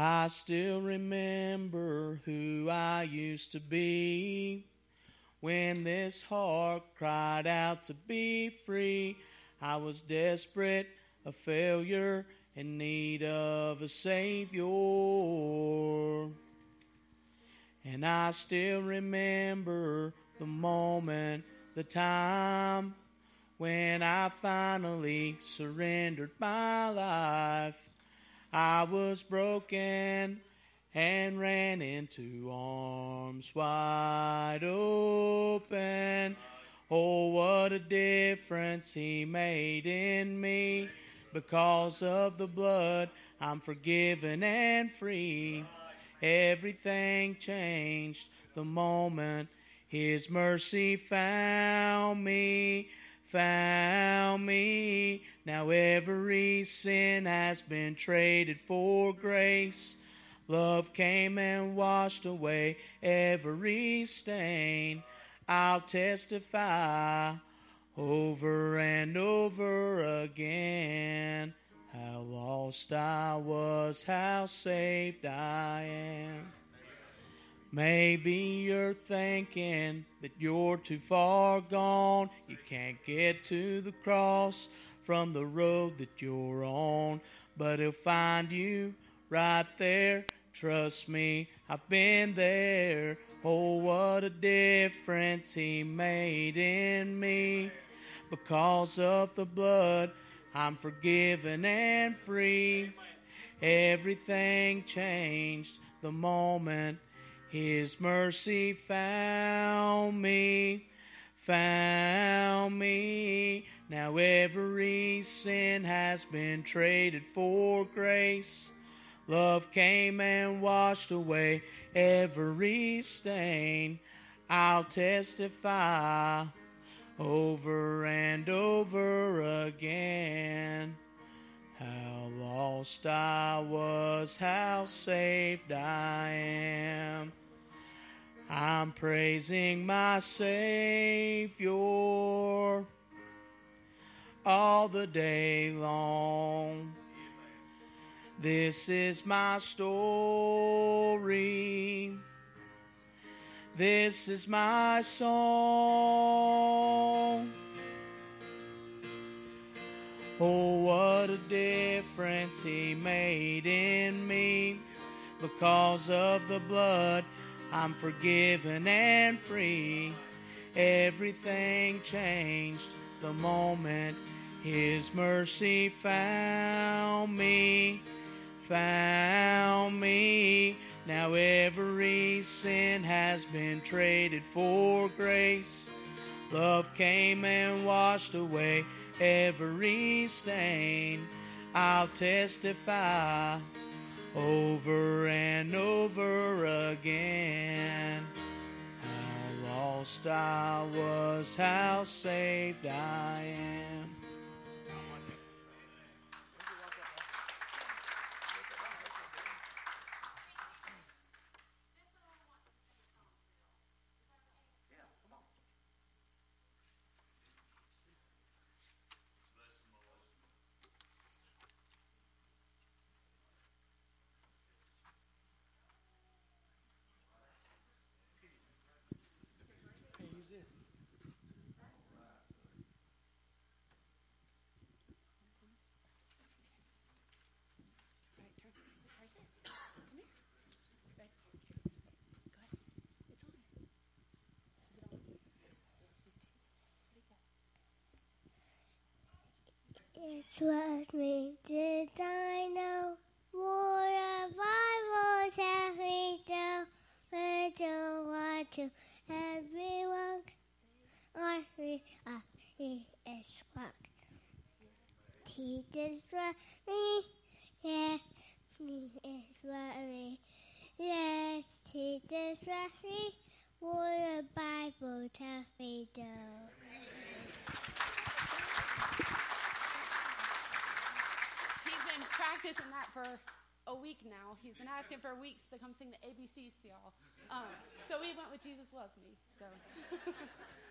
I still remember who I used to be when this heart cried out to be free. I was desperate, a failure, in need of a Savior. And I still remember the moment, the time when I finally surrendered my life. I was broken and ran into arms wide open. Oh, what a difference he made in me. Because of the blood, I'm forgiven and free. Everything changed the moment his mercy found me, found me. Now every sin has been traded for grace. Love came and washed away every stain. I'll testify over and over again how lost I was, how saved I am. Maybe you're thinking that you're too far gone. You can't get to the cross from the road that you're on. But He'll find you right there. Trust me, I've been there. Oh, what a difference He made in me. Because of the blood, I'm forgiven and free. Everything changed the moment his mercy found me, found me. Now every sin has been traded for grace. Love came and washed away every stain. I'll testify over and over again how lost I was, how saved I am. I'm praising my Savior all the day long. This is my story. This is my song. Oh, what a difference He made in me because of the blood I'm forgiven and free. Everything changed the moment His mercy found me, found me. Now every sin has been traded for grace. Love came and washed away every stain. I'll testify over and over again. How lost I was, how saved I am. It was me, did I know? What a Bible tells me to little what to everyone. Or we are he is what teachers for me, yes, he is for me, yes, teachers for me, what a Bible tells me to. He's been practicing that for a week now. He's been asking for weeks to come sing the ABCs to y'all. Um, so we went with Jesus Loves Me. So.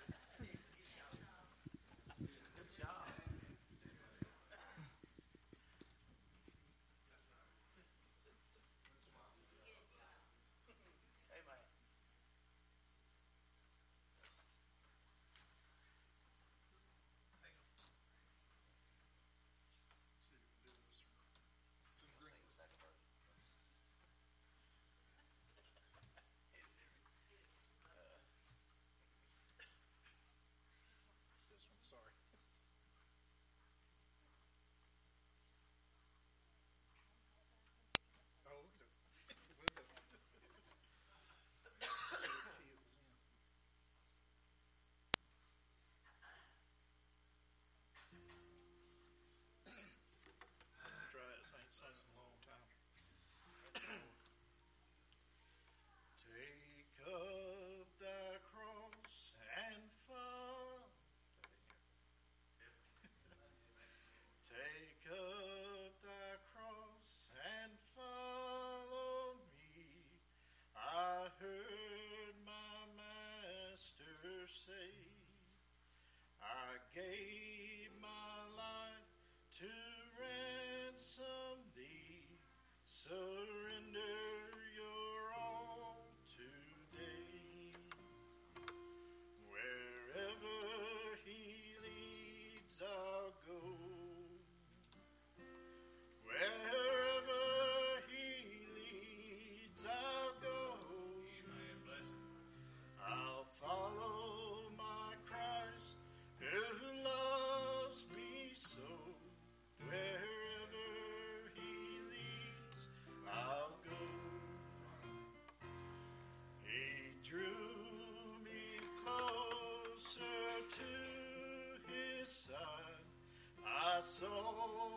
Oh. go, go.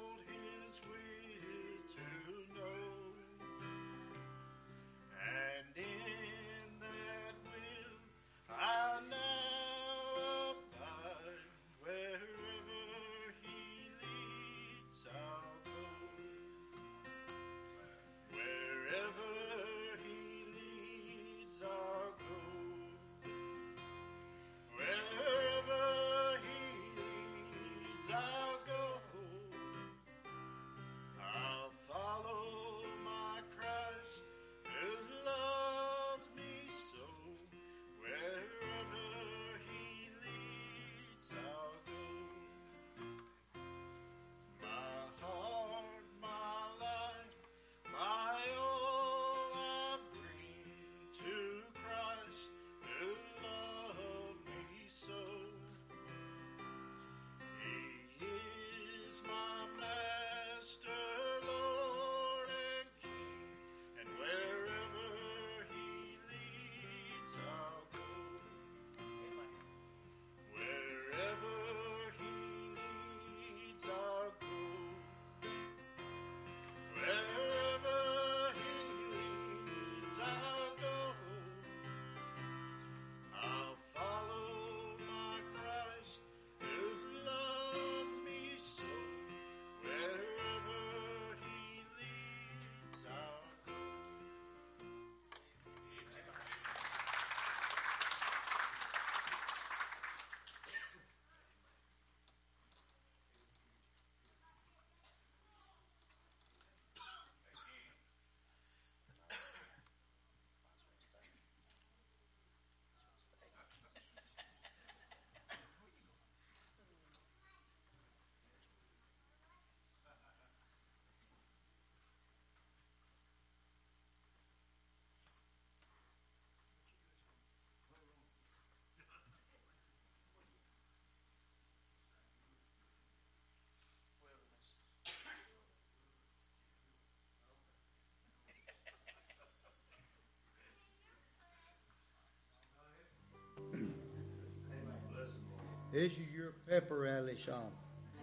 This is your pepper rally song.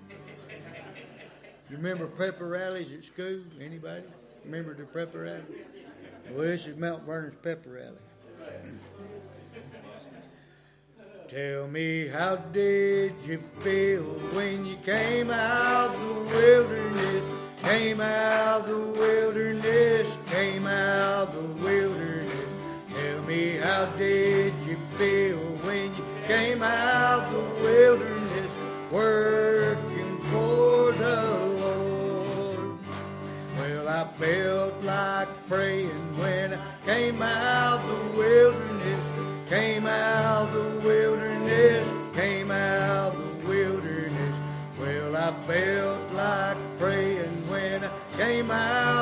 You remember pepper rallies at school? Anybody? Remember the pepper rally? Well, this is Mount Vernon's pepper rally. Tell me, how did you feel when you came out the wilderness? Came out the wilderness, came out the wilderness. Tell me, how did you feel came out the wilderness, working for the Lord? Well, I felt like praying when I came out the wilderness, came out the wilderness, came out the wilderness. Well, I felt like praying when I came out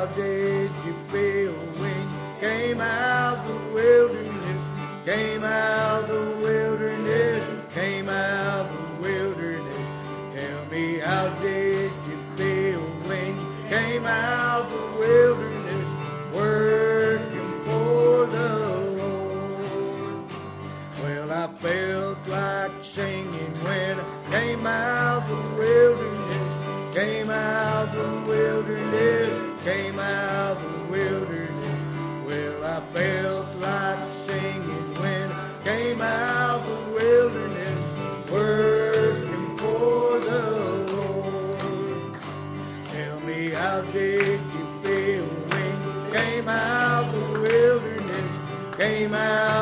how did you feel when you came out the wilderness? Came out the wilderness, came out the wilderness. Tell me, how did you feel when you came out the wilderness, working for the Lord? Well, I felt like singing when I came out the wilderness, came out the wilderness, came out of the wilderness. Well, I felt like singing when I came out of the wilderness, working for the Lord. Tell me, how did you feel when you came out of the wilderness? Came out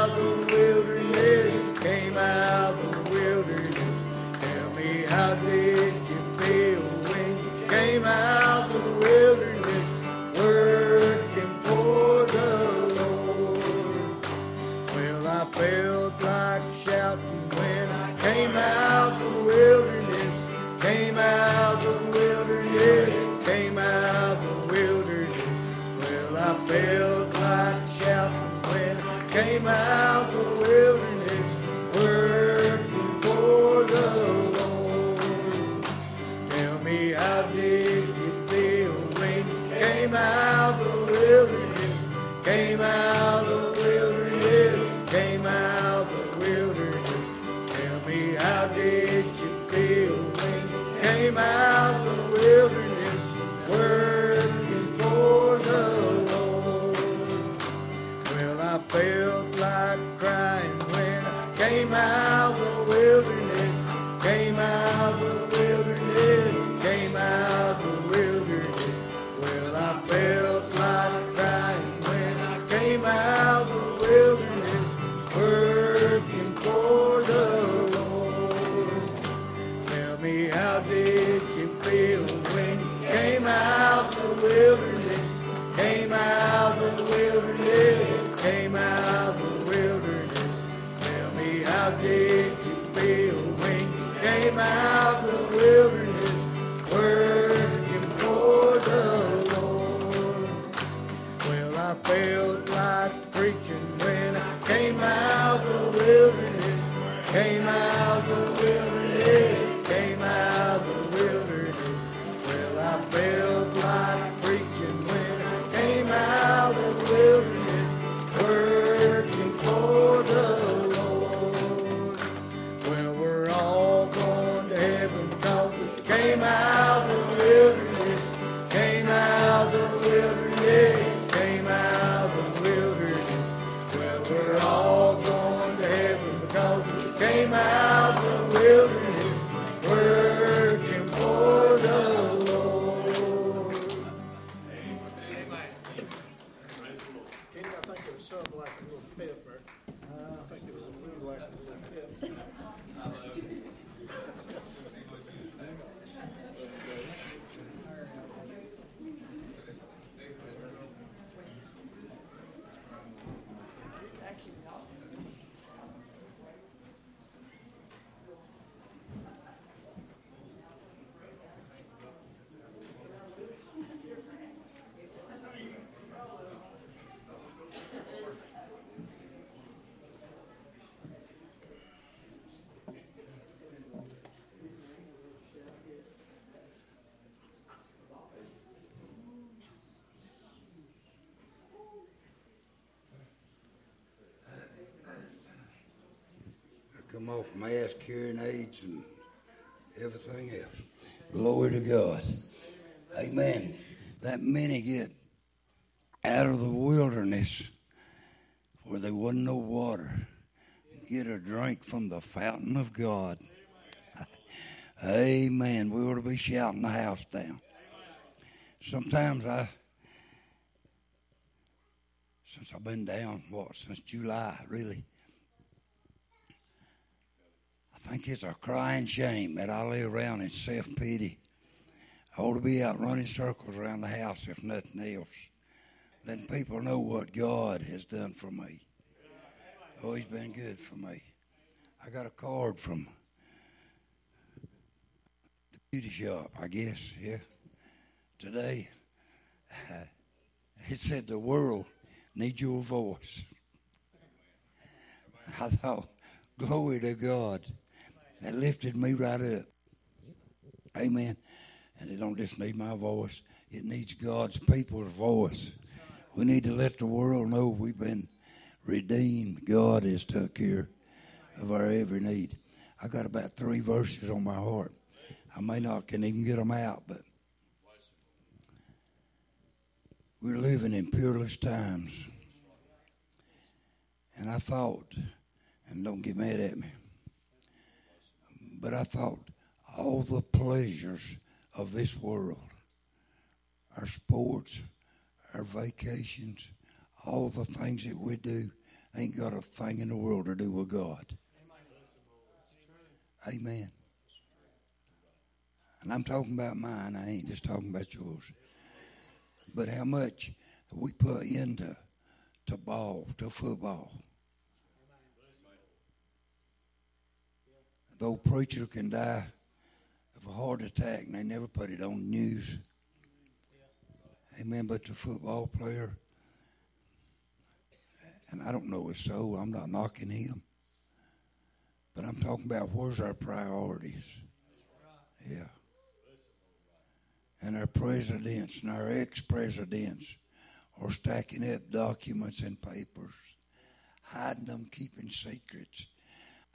I come off mask, hearing aids, and everything else. Glory to God. Amen. That many get out of the wilderness where there wasn't no water, get a drink from the fountain of God. Amen. We ought to be shouting the house down. Sometimes I, since I've been down, what, since July, really. I think it's a crying shame that I lay around in self pity. I ought to be out running circles around the house, if nothing else. Letting people know what God has done for me. Oh, He's been good for me. I got a card from the beauty shop, I guess, yeah, today. It said the world needs your voice. I thought, glory to God. That lifted me right up. Amen. And it don't just need my voice, it needs God's people's voice. We need to let the world know we've been redeemed. God has took care of our every need. I got about three verses on my heart. I may not can even get them out, but we're living in peerless times. And I thought, and don't get mad at me, but I thought all the pleasures of this world, our sports, our vacations, all the things that we do, ain't got a thing in the world to do with God. Amen. And I'm talking about mine. I ain't just talking about yours. But how much we put into to ball, to football. The old preacher can die of a heart attack and they never put it on the news. Amen. But the football player, and I don't know his soul, I'm not knocking him. But I'm talking about where's our priorities. Yeah. And our presidents and our ex presidents are stacking up documents and papers, hiding them, keeping secrets.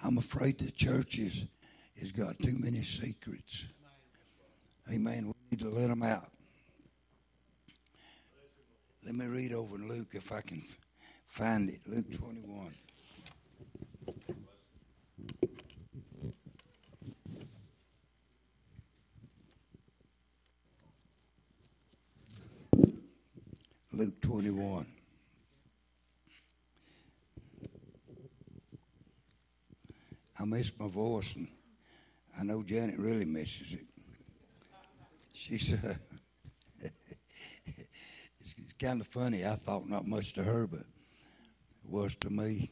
I'm afraid the church is, has got too many secrets. Amen. We need to let them out. Let me read over Luke if I can find it. Luke 21. Luke 21. I miss my voice, and I know Janet really misses it. She's uh, it's kind of funny. I thought not much to her, but it was to me.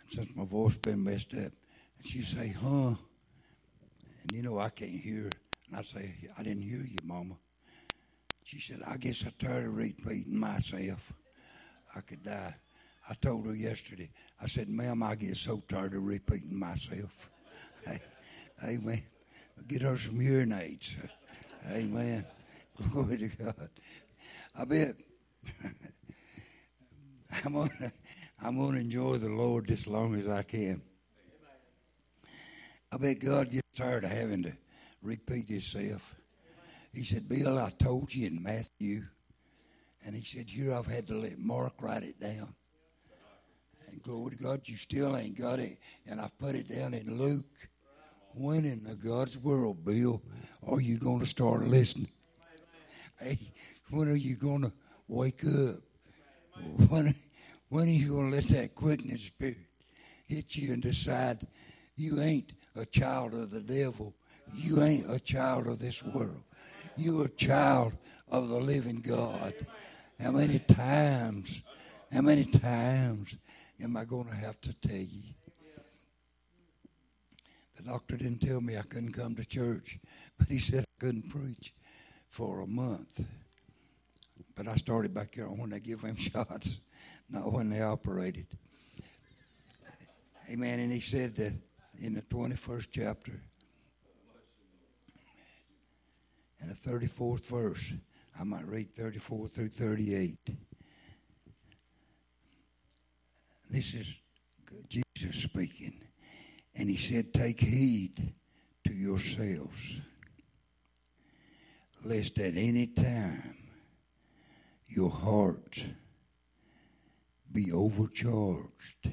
And since my voice been messed up, and she say, "Huh," and you know I can't hear, and I say, "I didn't hear you, Mama." She said, "I guess I'm tired of repeating myself. I could die." I told her yesterday. I said, "Ma'am, I get so tired of repeating myself." Hey, amen. Get her some aids. Amen. Glory to God. I bet I'm gonna I'm gonna enjoy the Lord as long as I can. I bet God gets tired of having to repeat himself. He said, Bill, I told you in Matthew. And he said, Here I've had to let Mark write it down. And glory to God, you still ain't got it. And I've put it down in Luke. When in the God's world, Bill, are you going to start listening? Hey, when are you going to wake up? When, when are you going to let that quickening spirit hit you and decide you ain't a child of the devil? You ain't a child of this world. You're a child of the living God. How many times, how many times am I going to have to tell you? The doctor didn't tell me I couldn't come to church, but he said I couldn't preach for a month. But I started back here on when they give him shots, not when they operated. Amen. And he said that in the 21st chapter, and the 34th verse, I might read 34 through 38. This is Jesus speaking. And he said, Take heed to yourselves, lest at any time your hearts be overcharged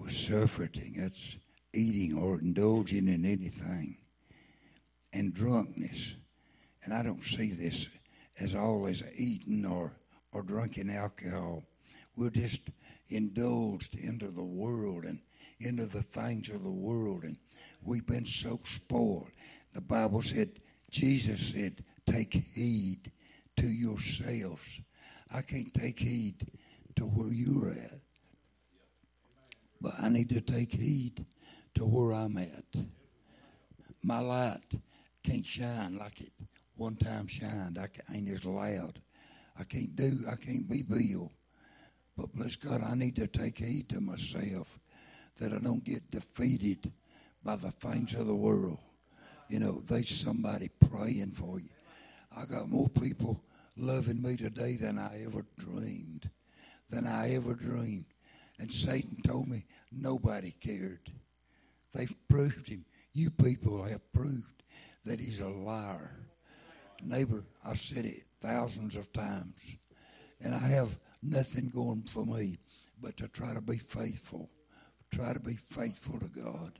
with surfeiting. That's eating or indulging in anything. And drunkenness. And I don't see this as all as eating or, or drinking alcohol. We're just indulged into the world and into the things of the world. And we've been so spoiled. The Bible said, Jesus said, take heed to yourselves. I can't take heed to where you're at. But I need to take heed to where I'm at. My light can't shine like it one time shined. I ain't as loud. I can't do, I can't be Bill. But bless God, I need to take heed to myself that I don't get defeated by the things of the world. You know, there's somebody praying for you. I got more people loving me today than I ever dreamed. Than I ever dreamed. And Satan told me nobody cared. They've proved him. You people have proved that he's a liar. Neighbor, I've said it thousands of times. And I have nothing going for me but to try to be faithful. Try to be faithful to God.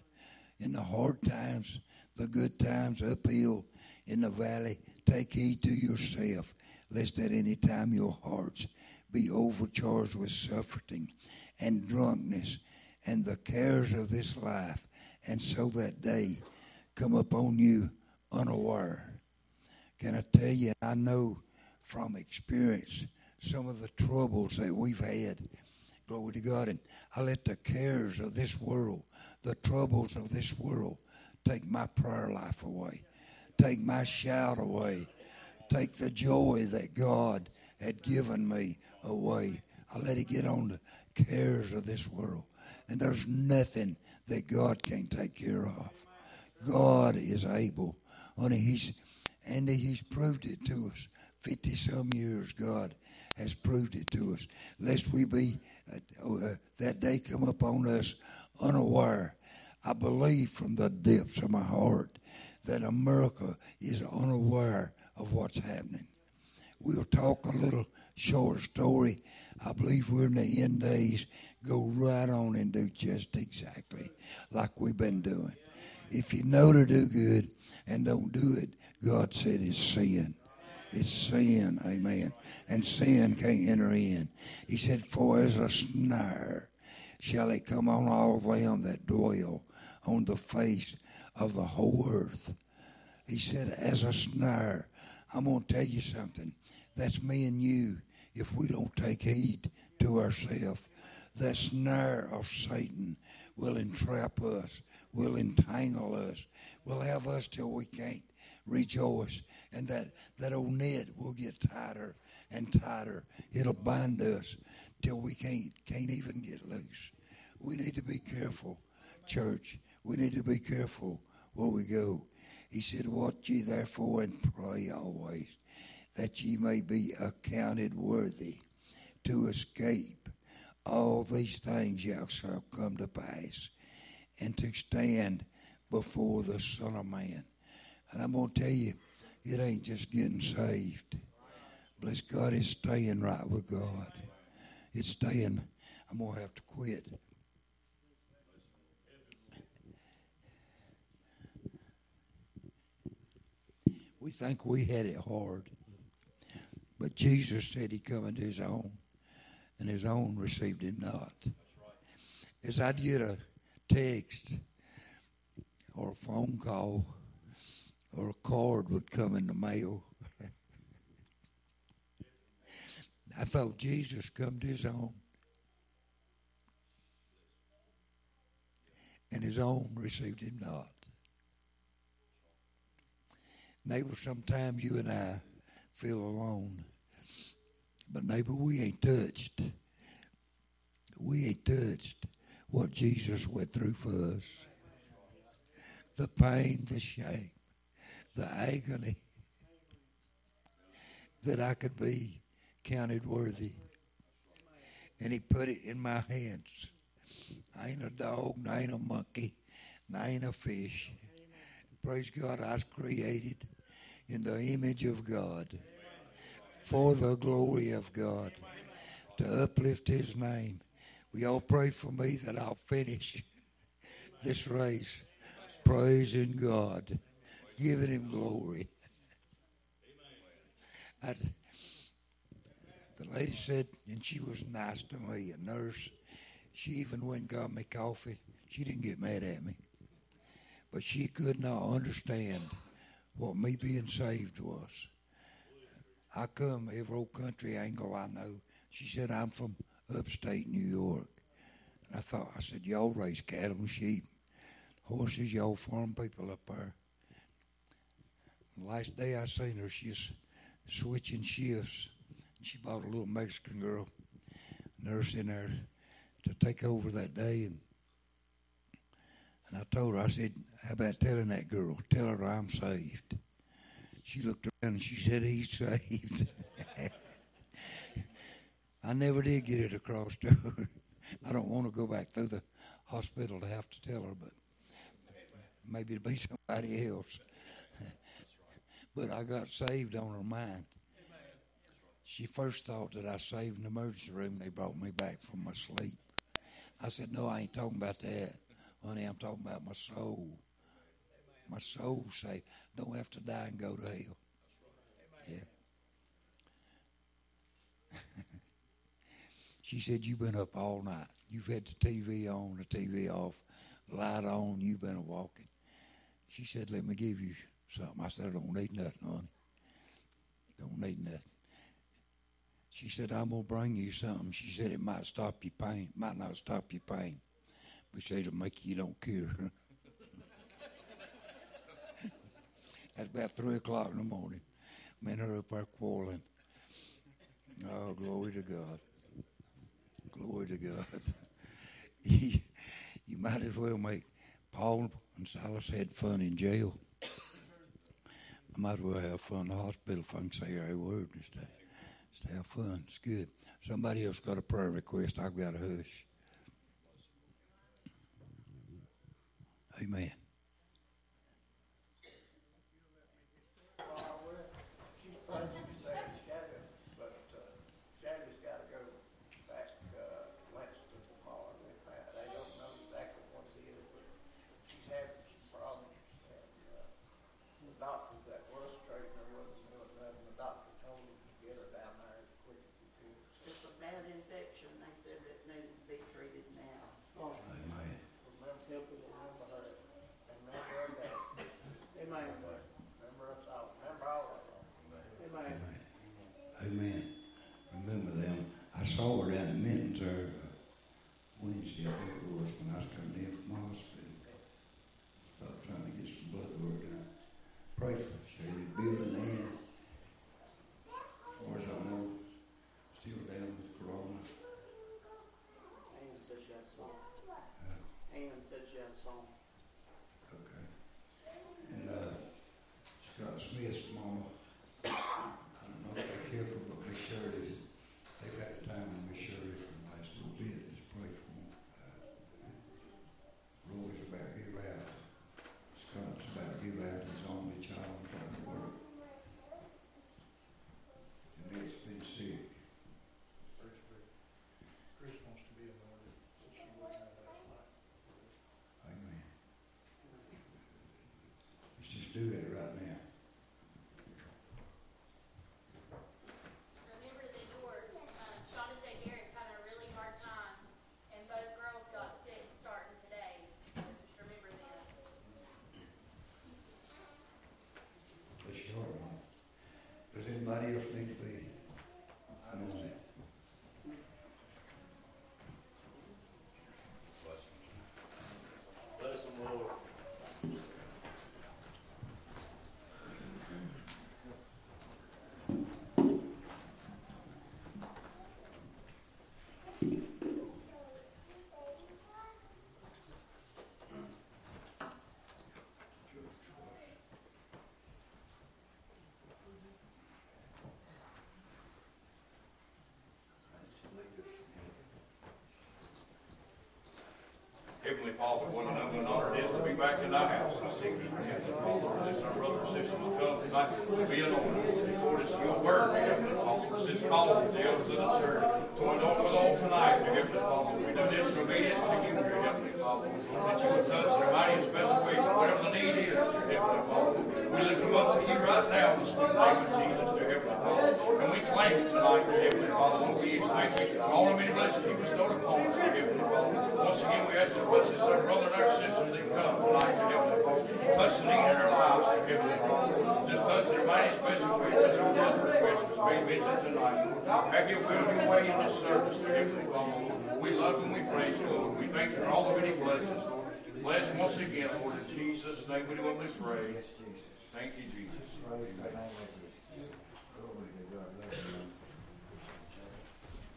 In the hard times, the good times, uphill, in the valley, take heed to yourself, lest at any time your hearts be overcharged with suffering and drunkenness and the cares of this life, and so that day come upon you unaware. Can I tell you, I know from experience some of the troubles that we've had. Glory to God. And I let the cares of this world, the troubles of this world, take my prayer life away, take my shout away, take the joy that God had given me away. I let it get on the cares of this world. And there's nothing that God can't take care of. God is able. Honey, He's and He's proved it to us. Fifty some years, God has proved it to us. Lest we be uh, uh, that day come upon us unaware. I believe from the depths of my heart that America is unaware of what's happening. We'll talk a little short story. I believe we're in the end days. Go right on and do just exactly like we've been doing. If you know to do good and don't do it, God said it's sin. It's sin, amen. And sin can't enter in. He said, For as a snare shall it come on all them that dwell on the face of the whole earth. He said, As a snare. I'm going to tell you something. That's me and you if we don't take heed to ourselves. That snare of Satan will entrap us, will entangle us, will have us till we can't rejoice. And that, that old net will get tighter and tighter. It'll bind us till we can't, can't even get loose. We need to be careful, church. We need to be careful where we go. He said, Watch ye therefore and pray always, that ye may be accounted worthy to escape all these things shall come to pass, and to stand before the Son of Man. And I'm going to tell you, it ain't just getting saved. Bless God, it's staying right with God. It's staying. I'm going to have to quit. We think we had it hard. But Jesus said he come into his own, and his own received him not. As I'd get a text or a phone call or a card would come in the mail, I thought Jesus come to his own. And his own received him not. Neighbor, sometimes you and I feel alone. But neighbor, we ain't touched. We ain't touched what Jesus went through for us. The pain, the shame, the agony that I could be counted worthy. And he put it in my hands. I ain't a dog, I ain't a monkey, I ain't a fish. Praise God, I was created in the image of God for the glory of God to uplift his name. We all pray for me that I'll finish this race praising God, giving him glory. I, the lady said, and she was nice to me, a nurse. She even went and got me coffee. She didn't get mad at me. But she could not understand what me being saved was. I come every old country angle I know. She said, I'm from upstate New York. And I thought, I said, y'all raise cattle and sheep, horses, y'all farm people up there. The last day I seen her, she's switching shifts. She bought a little Mexican girl, nurse in there, to take over that day. And, and I told her, I said, how about telling that girl, tell her I'm saved. She looked around and she said, He's saved. I never did get it across to her. I don't want to go back through the hospital to have to tell her, but maybe it'll be somebody else. But I got saved on her mind. She first thought that I saved in the emergency room. They brought me back from my sleep. I said, No, I ain't talking about that. Honey, I'm talking about my soul. My soul saved. Don't have to die and go to hell. Yeah. she said, You've been up all night. You've had the TV on, the TV off, light on. You've been walking. She said, Let me give you something. I said, I don't need nothing, honey. Don't need nothing. She said, I'm going to bring you something. She said, It might stop your pain. Might not stop your pain. But she said, It'll make you don't care. At about three o'clock in the morning. Men are up there quarreling. Oh, glory to God. Glory to God. you might as well make Paul and Silas had fun in jail. Might as well have fun in the hospital if I can say every word and stuff. Just have fun. It's good. Somebody else got a prayer request. I've got a hush. Amen. doctors that was straightening her wasn't doing nothing. The doctor Amen. Remember us all, remember all of us. Amen. Amen. Remember them. I saw her down in Minton's there uh, Wednesday, I think it was, when I was coming in from hospital. Start trying to get some blood work done. Pray for her. She was building in. As far as I know, still down with corona. Ann said she had a song. Ann said she had a song. Okay. And uh, Scott Smith's mama, I don't know if they killed her, but Miss Shirley, they got the time with Miss Shirley for the last little bit. Just pray for them. Uh, Roy's about to give out. Scott's about to give out his only child trying to work. Jeanette's been sick. Chris wants to be in order, so she worked out last night. Amen. Let's just do that right now. Remember that yours, uh, Shauna said Garrett's having a really hard time, and both girls got sick starting today. So just remember this. Bless your heart, Mom. Does anybody else need to be? I don't know. Bless them, Lord. Heavenly Father, what an an honor it is to be back in thy house this evening. Heavenly Father, this our brothers and sisters come tonight to be anointed. Lord, it's your word, Heavenly Father. This is called for the elders of the church to anoint with all tonight, Heavenly Father. We do this in obedience to you, dear Heavenly Father. That you would touch in a mighty and special way, whatever the need is, dear Heavenly Father. We lift them up to you right now in the name of Jesus, dear Heavenly Father. And we claim it tonight, dear Heavenly Father. Lord, we thank you for all the many blessings you bestowed upon us, dear Heavenly. Once again, we ask you to bless this our brother and our sisters that come tonight, dear Heavenly Father. Touch the need in their lives, dear Heavenly Father. Just touch in a mighty special way. Touch our brother and precious. May mention tonight. Have your will, your way in this service, dear Heavenly Father. We love and we praise you, Lord. We thank you for all the many blessings, Lord. Bless once again, Lord, in Jesus' name we do we pray. Thank you, Jesus. Praise the name of Jesus. Glory to God. Love you.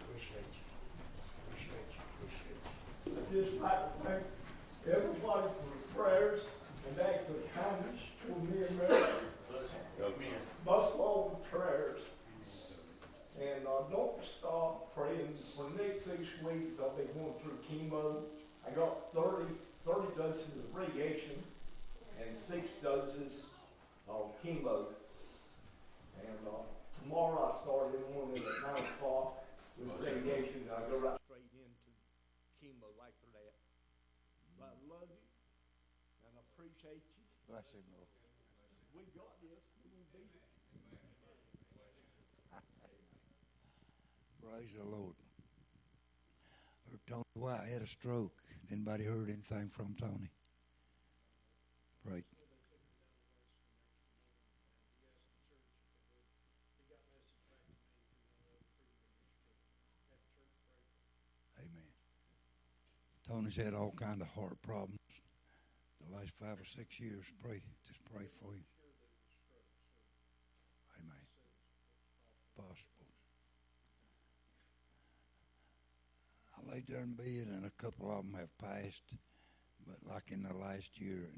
Appreciate you. Appreciate you. Appreciate you. I'd just like to thank everybody for the prayers and acts of kindness for me and Mary. Busload of prayers. And uh, don't stop praying. For the next six weeks, I'll be going through chemo. I got 30, 30 doses of radiation and six doses of chemo. And uh, tomorrow I start in the morning at 9 o'clock with radiation. I go right straight into chemo after that. But I love you and I appreciate you. Bless him, Lord. We got this. We will beat it. Praise the Lord. Heard I had a stroke. Anybody heard anything from Tony? Praise. Amen. Tony's had all kind of heart problems the last five or six years. Pray, just pray for him. Amen. Possible. I laid there in bed, and a couple of them have passed, but like in the last year,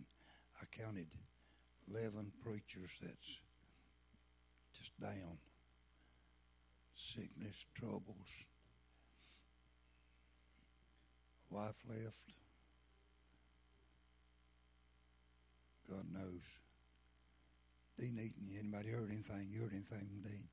I counted eleven preachers that's just down. Sickness, troubles. Wife left. God knows. Dean Eaton, anybody heard anything? You heard anything from Dean?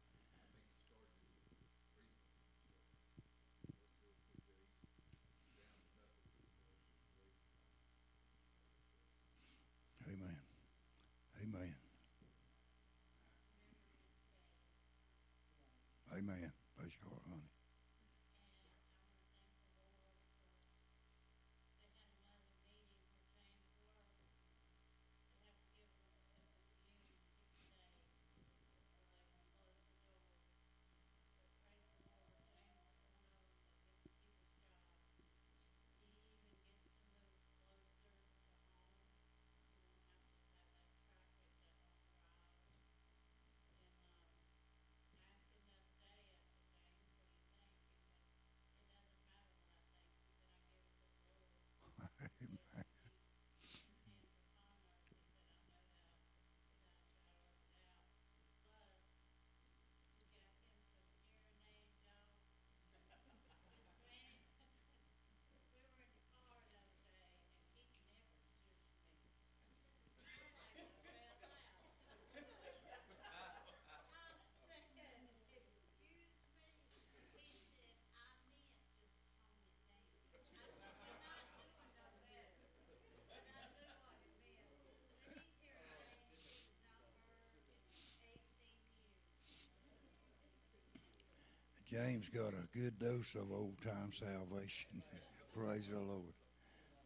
James got a good dose of old time salvation. Praise the Lord.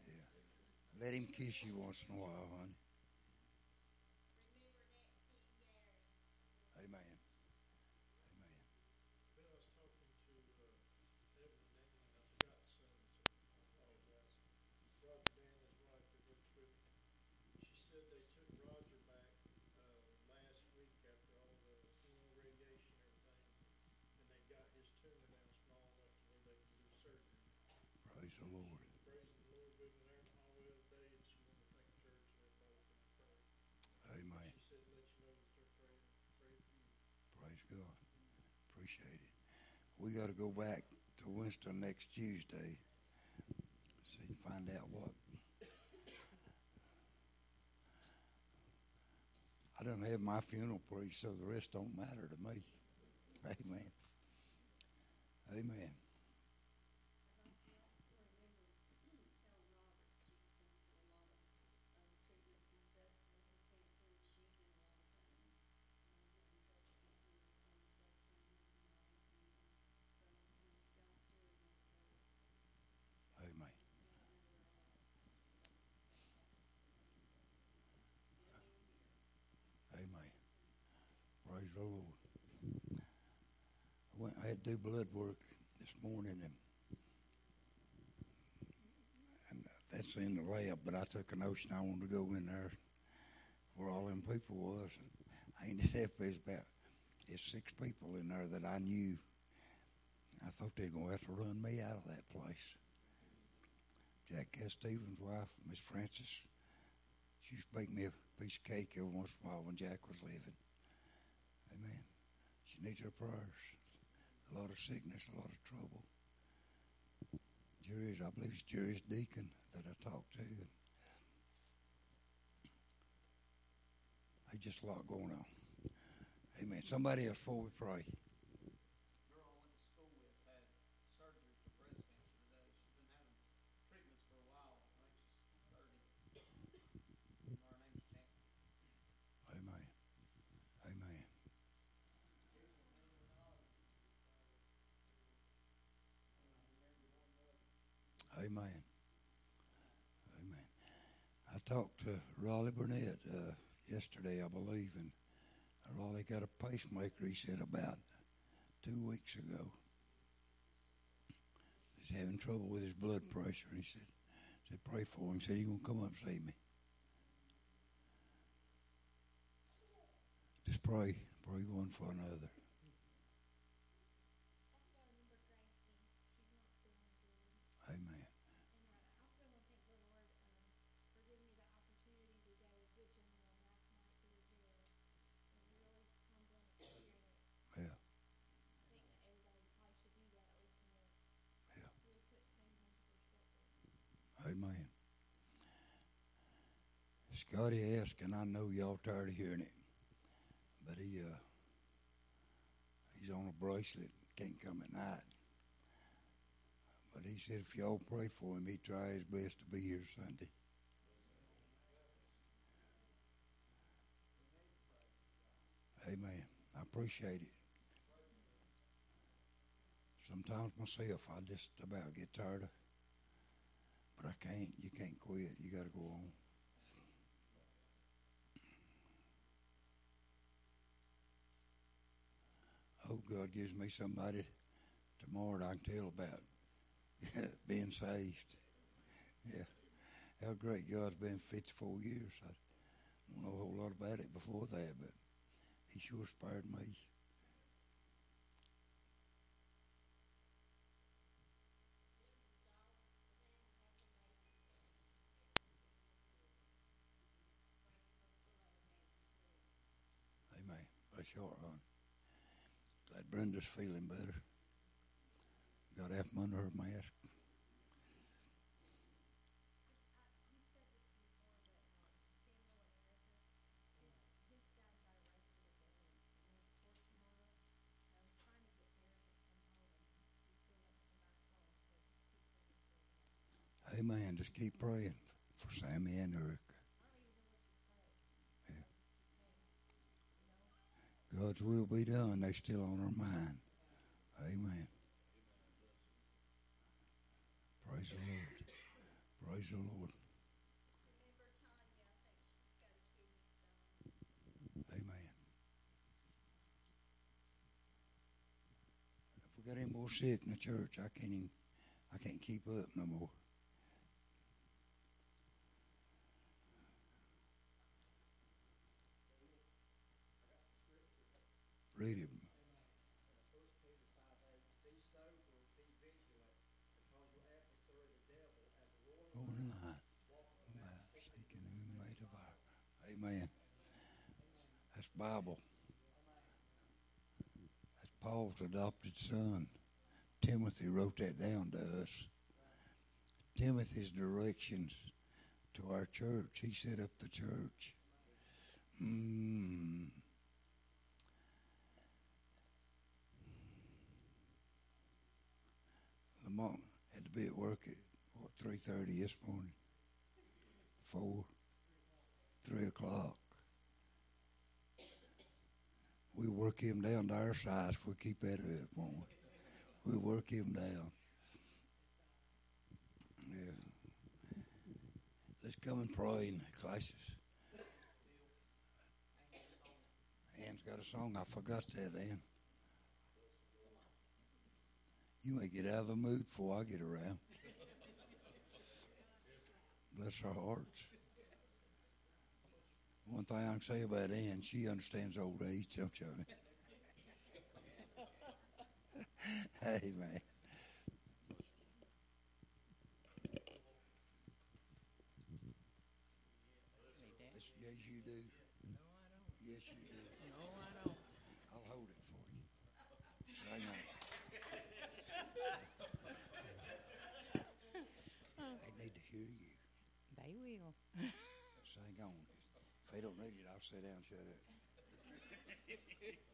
Yeah. Let him kiss you once in a while, honey. Amen. Amen. Then I was talking to, uh, Evan and Nancy, and I forgot sons, I apologize. Roger Dan, his wife that works with me. She said they took Roger back, uh, last week after all the chemo radiation and everything. And they got his tumor now small enough to where they can do surgery. Praise the Lord. Praising the Lord with me there in the hallway the other day, and she wanted to thank the church and everybody for the prayer. Amen. She said, let you know that they're praying, praying for you. Praise God. Appreciate it. We got to go back to Winston next Tuesday. See, find out what. I don't have my funeral preached, so the rest don't matter to me. Amen. Amen. Amen. Amen. Lord. I went. I had to do blood work this morning, and and that's in the lab. But I took a notion I wanted to go in there where all them people was. And I ended up there's about there's six people in there that I knew. I thought they were gonna have to run me out of that place. Jack Cass Stevens' wife, Miss Frances, she used to bake me a piece of cake every once in a while when Jack was living. Amen. She needs our prayers. A lot of sickness, a lot of trouble. Jerry's, I believe it's Jerry's deacon that I talked to. There's just a lot going on. Amen. Somebody else before we pray. girl I went to school with had surgery for breast cancer today. She's been having treatments for a while. I think she's thirty. Her name's Nancy. Amen. Amen. Amen. Amen. I talked to Raleigh Burnett uh, yesterday, I believe, and Raleigh got a pacemaker, he said, about two weeks ago. He's having trouble with his blood pressure. He said, said pray for him. He said, you going to come up and see me? Just pray. Pray one for another. Amen. Yeah. Yeah. Amen. Scotty asked, and I know y'all tired of hearing it, but he uh, he's on a bracelet, can't come at night. But he said if y'all pray for him, he'd try his best to be here Sunday. Amen. I appreciate it. Sometimes myself, I just about get tired of, but I can't. You can't quit. You got to go on. Hope God gives me somebody tomorrow that I can tell about being saved. Yeah. How great God's been 54 years. I don't know a whole lot about it before that, but He sure spared me. Amen. Bless your heart, hon. Glad Brenda's feeling better. Got from under her mask. Amen. Just keep praying for Sammy and Eric. God's will be done. They're still on our mind. Amen. Praise the Lord. Praise the Lord. Amen. If we got any more sick in the church, I can't even, I can't keep up no more. Read devour. Amen. That's Bible. That's Paul's adopted son. Timothy wrote that down to us. Timothy's directions to our church. He set up the church. Mm. Lamont had to be at work at what three thirty this morning. Four, three o'clock. We work him down to our size if we keep at it, won't we? We work him down. Yeah. Let's come and pray in the classes. Ann's got a song. I forgot that, Ann. You may get out of the mood before I get around. Bless her hearts. One thing I can say about Ann, she understands old age, don't you? hey, man. Yes, yes, you do. No, I don't. Yes, you do. No, I don't. I'll hold it for you. Hang on. They need to hear you. They will. Sing on. If they don't need it, I'll sit down and shut up.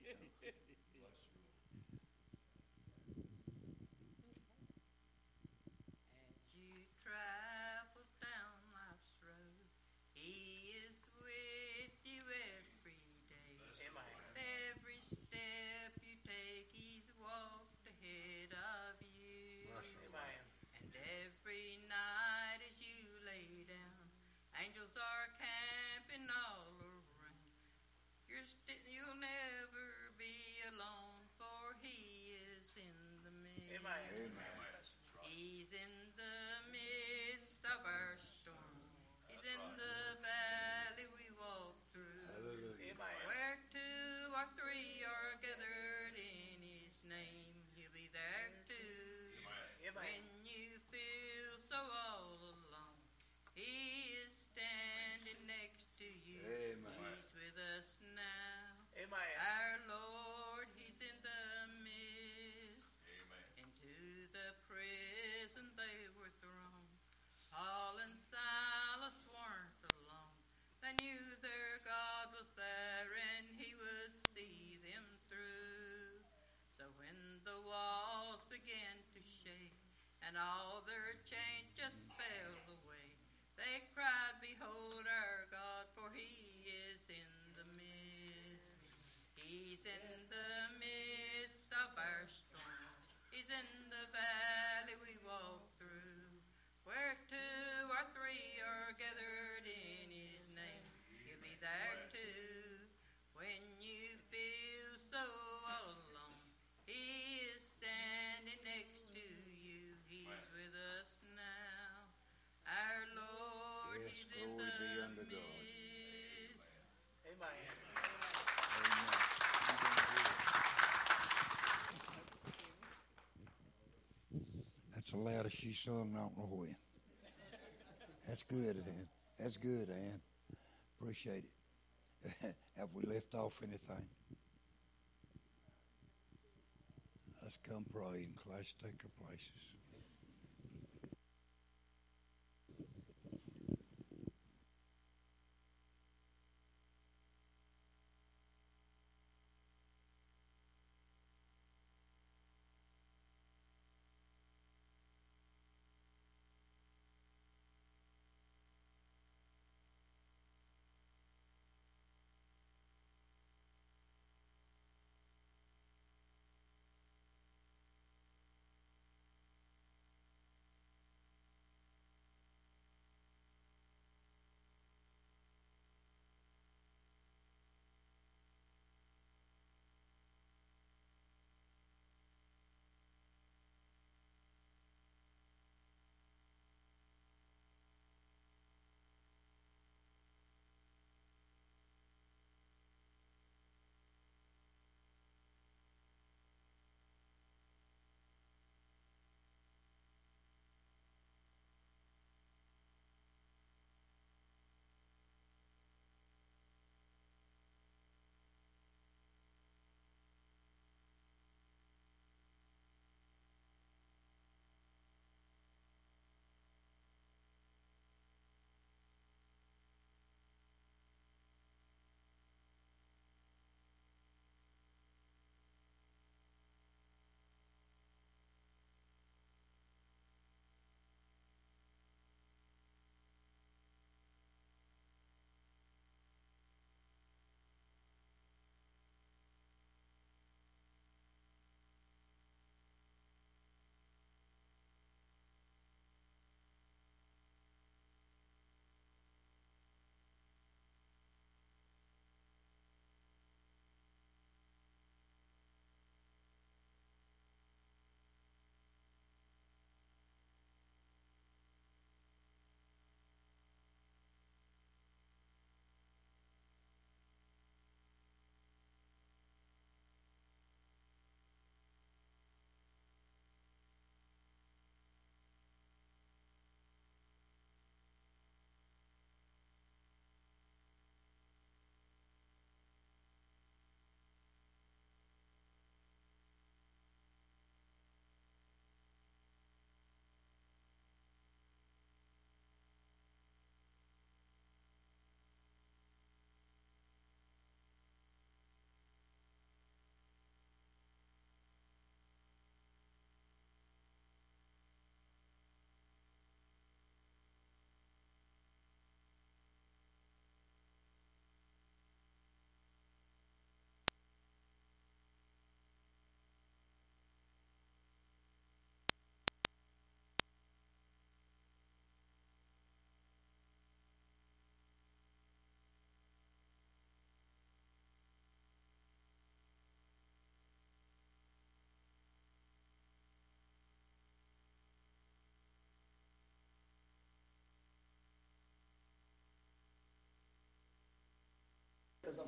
the loudest she sung, I don't know when. That's good, Ann. That's good, Ann. Appreciate it. Have we left off anything? Let's come pray and class take our places.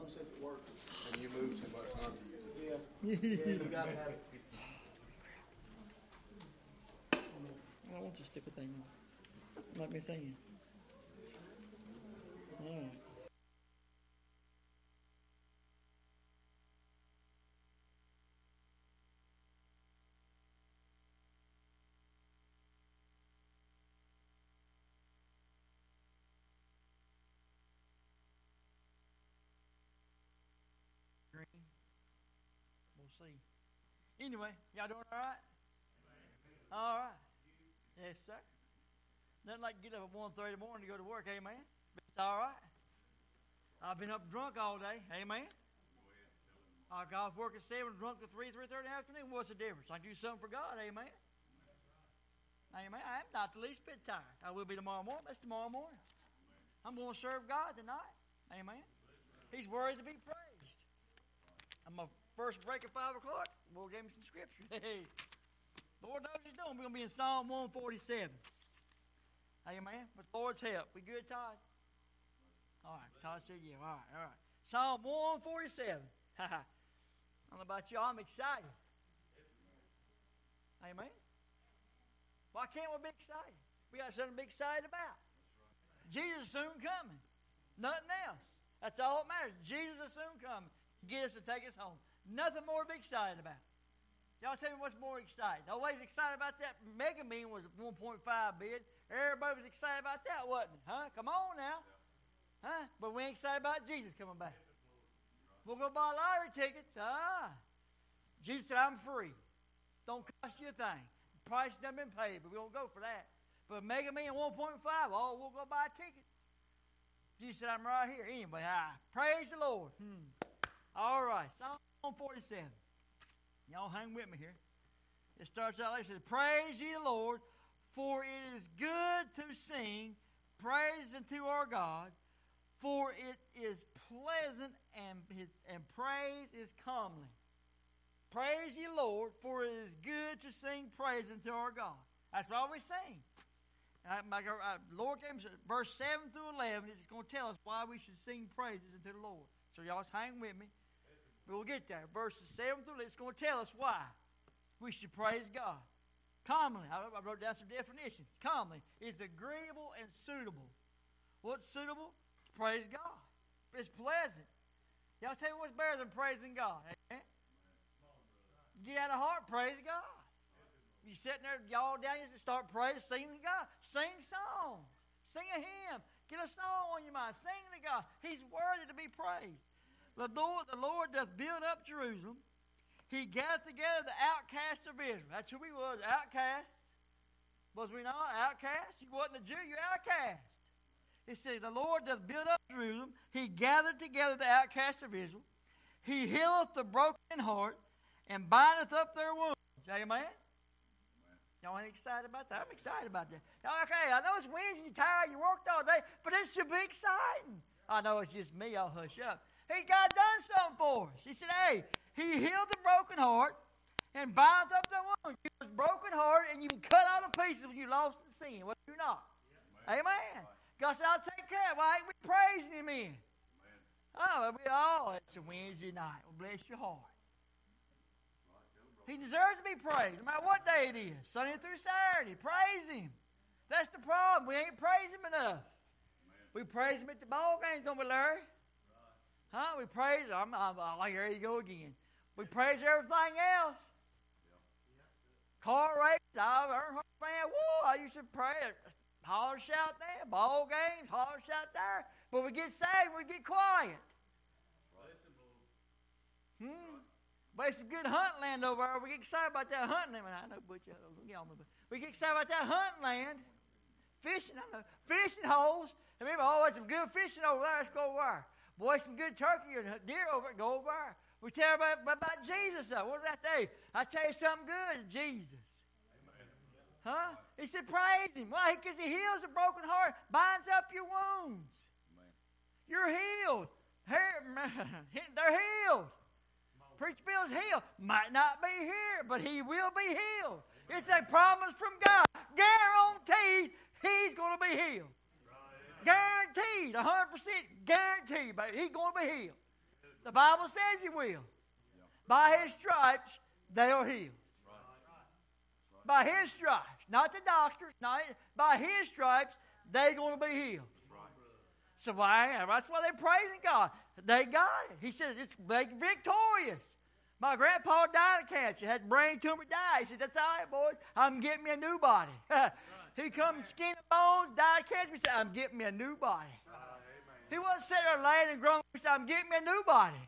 Knows if it works. And you move too much not to use it. Yeah. Yeah, you gotta have it. I don't want the stupid thing on. Let me sing. All right. See. Anyway, y'all doing all right? All right. Yes, sir. Nothing like get up at 1.30 in the morning to go to work, amen. It's all right. I've been up drunk all day, amen. I got off work at 7, drunk at 3, 3.30 in the afternoon. What's the difference? I do something for God, amen. Amen. I am not the least bit tired. I will be tomorrow morning. That's tomorrow morning. I'm going to serve God tonight. Amen. He's worthy to be praised. I'm my first break at 5 o'clock. Lord gave me some scripture. Hey. Lord knows He's doing. We're going to be in Psalm 147. Amen. With the Lord's help. We good, Todd? All right. Todd said, yeah. All right. All right. Psalm 147. I don't know about you. I'm excited. Amen. Why can't we be excited? We got something to be excited about. Jesus is soon coming. Nothing else. That's all that matters. Jesus is soon coming. Get us to take us home. Nothing more to be excited about. Y'all tell me what's more exciting. Always excited about that Mega Million was 1.5 bid. Everybody was excited about that, wasn't it? Huh? Come on now. Huh? But we ain't excited about Jesus coming back. We'll go buy lottery tickets. Ah. Jesus said, I'm free. Don't cost you a thing. Price done been paid, but we don't go for that. But Mega Million 1.5, oh, we'll go buy tickets. Jesus said, I'm right here. Anyway, ah, praise the Lord. Hmm. All right, Psalm 147. Y'all hang with me here. It starts out like it says, Praise ye the Lord, for it is good to sing praise unto our God, for it is pleasant and, his, and praise is comely. Praise ye Lord, for it is good to sing praise unto our God. That's what we sing. Uh, my, uh, Lord us verse 7 through 11. It's going to tell us why we should sing praises unto the Lord. So y'all just hang with me. We'll get there. Verses 7 through 11. It's going to tell us why we should praise God. Commonly, I, wrote down some definitions. Commonly is agreeable and suitable. What's suitable? Praise God. It's pleasant. Y'all tell me what's better than praising God. Amen? Get out of heart, praise God. You sitting there, y'all down, you start praising, singing to God. Sing song. Sing a hymn. Get a song on your mind. Sing to God. He's worthy to be praised. The Lord, the Lord doth build up Jerusalem. He gathered together the outcasts of Israel. That's who we was, outcasts. Was we not outcasts? You wasn't a Jew, you outcast. He said, The Lord doth build up Jerusalem. He gathered together the outcasts of Israel. He healeth the broken heart and bindeth up their wounds. Amen? Y'all ain't excited about that? I'm excited about that. Okay, I know it's Wednesday, you're tired, you worked all day, but it should be exciting. I know it's just me, I'll hush up. Hey, God done something for us. He said, hey, he healed the broken heart and binds up the wound. You was broken heart and you cut out of pieces when you lost in sin. Was you're not? Amen. Amen. God said, I'll take care of ain't we praising him in? Oh, we all, it's a Wednesday night. Well, bless your heart. He deserves to be praised, no matter what day it is, Sunday through Saturday. Praise Him. That's the problem. We ain't praising Him enough. Amen. We praise Him at the ball games, don't we, Larry? Huh? We praise. I'm, I'm, like, here you go again. We praise everything else. Car race, I've heard man, whoa, I used to pray, holler, shout there, ball games, holler, shout there. But we get saved, we get quiet. Hmm. But it's a good hunting land over there. We get excited about that hunting land. I know, but you almost we get excited about that hunting land. Fishing. Fishing holes. Remember, always some good fishing over there. Let's go over there. Boy, some good turkey or deer over there. Go over there. We tell about, about Jesus, though. What does that say? I tell you something good, Jesus. Huh? He said, praise him. Why? Because he heals a broken heart, binds up your wounds. You're healed. They're healed. Preach Bill's healed. Might not be here, but he will be healed. It's a promise from God. Guaranteed he's going to be healed. Guaranteed, 100% guaranteed, but he's going to be healed. The Bible says He will. By His stripes, they are healed. By His stripes, not the doctors, not by His stripes, they're going to be healed. So why? That's why they're praising God. They got it. He said it's victorious. My grandpa died of cancer, had brain tumor, died. He said, "That's all right, boys. I'm getting me a new body." he come skin and bones, died catch me, He said, "I'm getting me a new body." He wasn't sitting there laying and groaning. He said, "I'm getting me a new body."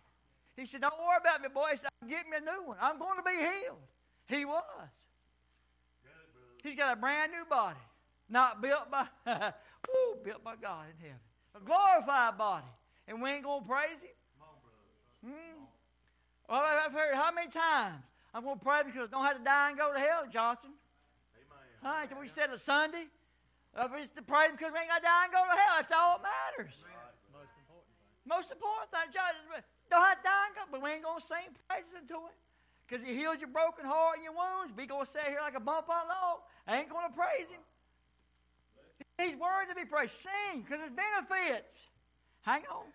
He said, "Don't worry about me, boy." He said, "I'm getting me a new one. I'm going to be healed." He was. He's got a brand new body, not built by, woo, built by God in heaven, a glorified body, and we ain't gonna praise Him. Hmm? Well, I've heard how many times I'm gonna pray because I don't have to die and go to hell, Johnson. Huh? We said it Sunday. Uh, we just to pray because we ain't to die and go to hell. That's all that matters. Most important thing. Most important thing. Don't have to die and go, but we ain't gonna sing praises into it. Because he healed your broken heart and your wounds. We gonna sit here like a bump on a log. I ain't gonna praise him. He's worthy to be praised. Sing, because his benefits. Hang on.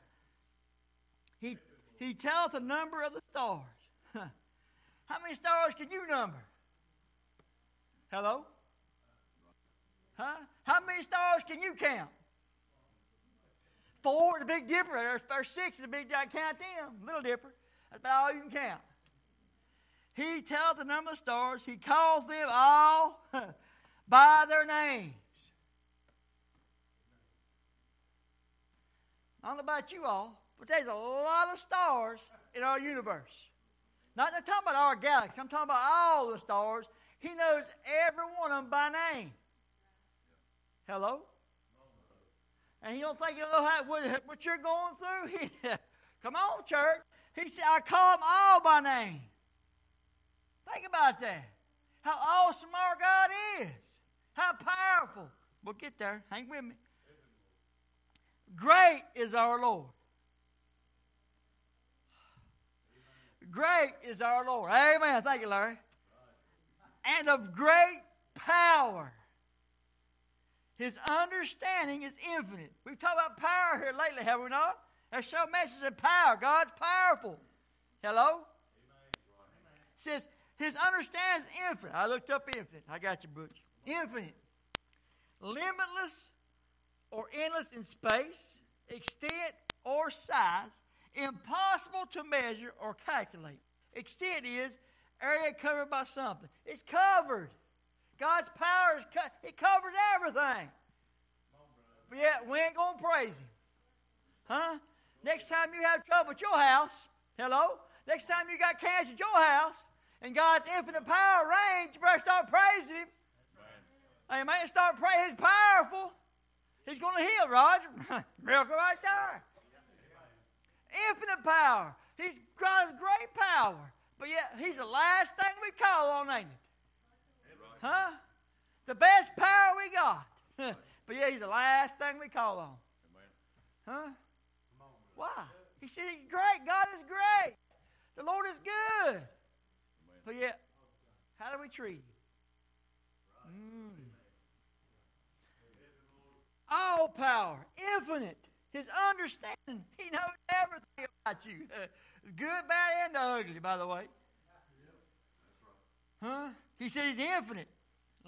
He he telleth the number of the stars. How many stars can you number? Hello? Huh? How many stars can you count? Four, the Big Dipper. There's, there's six, the Big I count them. Little Dipper. That's about all you can count. He tells the number of stars. He calls them all by their names. I don't know about you all, but there's a lot of stars in our universe. Not I'm talking about our galaxy. I'm talking about all the stars. He knows every one of them by name. Hello? And you don't think oh, you know how, what, what you're going through? Come on, church. He said, I call them all by name. Think about that. How awesome our God is. How powerful. We'll get there. Hang with me. Great is our Lord. Great is our Lord. Amen. Thank you, Larry. And of great power. His understanding is infinite. We've talked about power here lately, have we not? There's so message of power. God's powerful. Hello? It says, His understanding is infinite. I looked up infinite. I got you, Butch. Infinite. Limitless or endless in space, extent, or size, impossible to measure or calculate. Extent is area covered by something. It's covered. God's power is it covers everything. But yet we ain't gonna praise Him, huh? Next time you have trouble at your house, hello. Next time you got cancer at your house, and God's infinite power reigns, you better start praising Him. Amen. Start praying. He's powerful. He's to heal, Roger. Miracle right there. Infinite power. He's God's great power. But yet, He's the last thing we call on, ain't it? Huh? The best power we got. but yeah, He's the last thing we call on. Huh? Why? He said He's great. God is great. The Lord is good. But yet, how do we treat Him? Mm. All power, infinite. His understanding. He knows everything about you. good, bad, and ugly, by the way. Huh? He says he's infinite,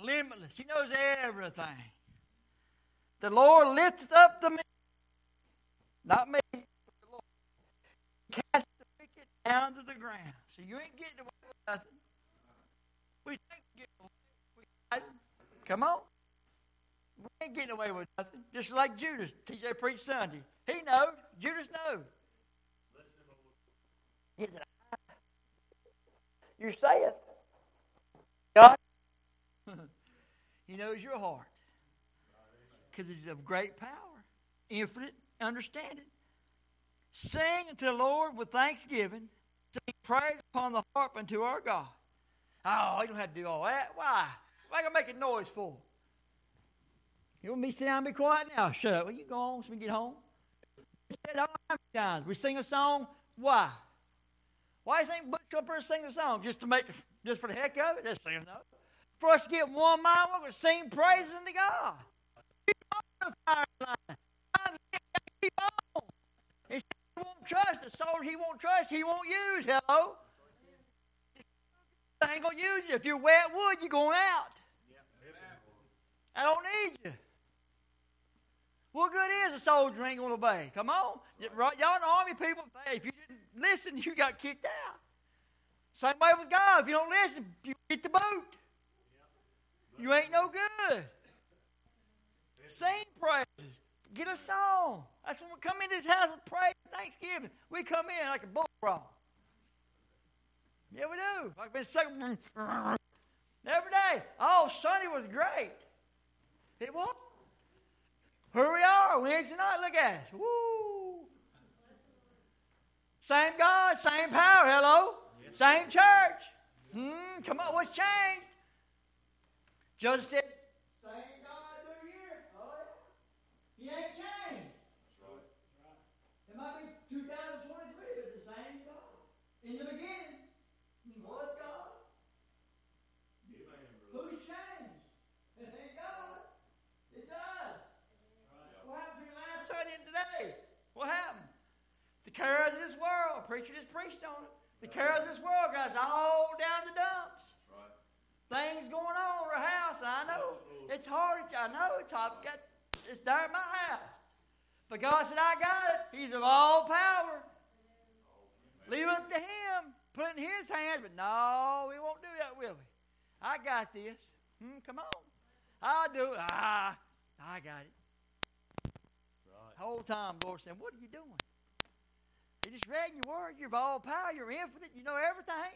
limitless. He knows everything. The Lord lifts up the not me, the Lord. Cast the wicked down to the ground. So you ain't getting away with nothing. We think getting away with nothing. Come on. We ain't getting away with nothing. Just like Judas, TJ preached Sunday. He knows. Judas knows. He said, You say it. God. he knows your heart. Because he's of great power, infinite understanding. Sing unto the Lord with thanksgiving. Sing praise upon the harp unto our God. Oh, you don't have to do all that. Why? Why gonna make a noise for? You want me to sit down and be quiet now? Shut up. Will you go on so we get home? We said all times. We sing a song. Why? Why do you think Butch up here sing a song? Just to make, just for the heck of it? Let's sing. For us to get one mind, we're going to sing praises unto God. Keep on the fire line. Keep on. He said, won't trust the soldier He won't trust. He won't use. Hello. I ain't gonna use you. If you're wet wood, you're going out. I don't need you. What good is a soldier ain't gonna obey? Come on, y'all in the army people. If you didn't listen, you got kicked out. Same way with God. If you don't listen, you get the boot. You ain't no good. Sing praises. Get a song. That's when we come in this house with praise Thanksgiving. We come in like a bull brawl. Yeah, we do. Like been singing every day. Oh, Sunday was great. It was. Here we are, Wednesday night. Look at us. Woo. Same God, same power. Hello. Same church. Hmm, come on, what's changed? Joseph said, Same God through here. Oh, yeah. He ain't changed. It might be 2023, but the same God. In the beginning, He was God. Who's changed? It ain't God. It's us. What happened between last Sunday and today? What happened? The cares of this world. A preacher just preached on it. The cares of this world got us all down the dumps. Things going on in our house. I know it's hard. I know it's hard. Got, it's there at my house. But God said, I got it. He's of all power. Leave it up to Him. Put it in His hands. But no, we won't do that, will we? I got this. Hmm, come on. I'll do it. Ah, I got it. The whole time, Lord said, What are you doing? You just read in your word. You're of all power. You're infinite. You know everything.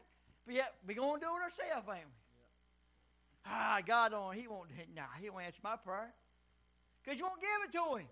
But yet, we're going to do it ourselves, ain't we? Ah, God, don't, He won't, nah, He won't answer my prayer. Because you won't give it to Him.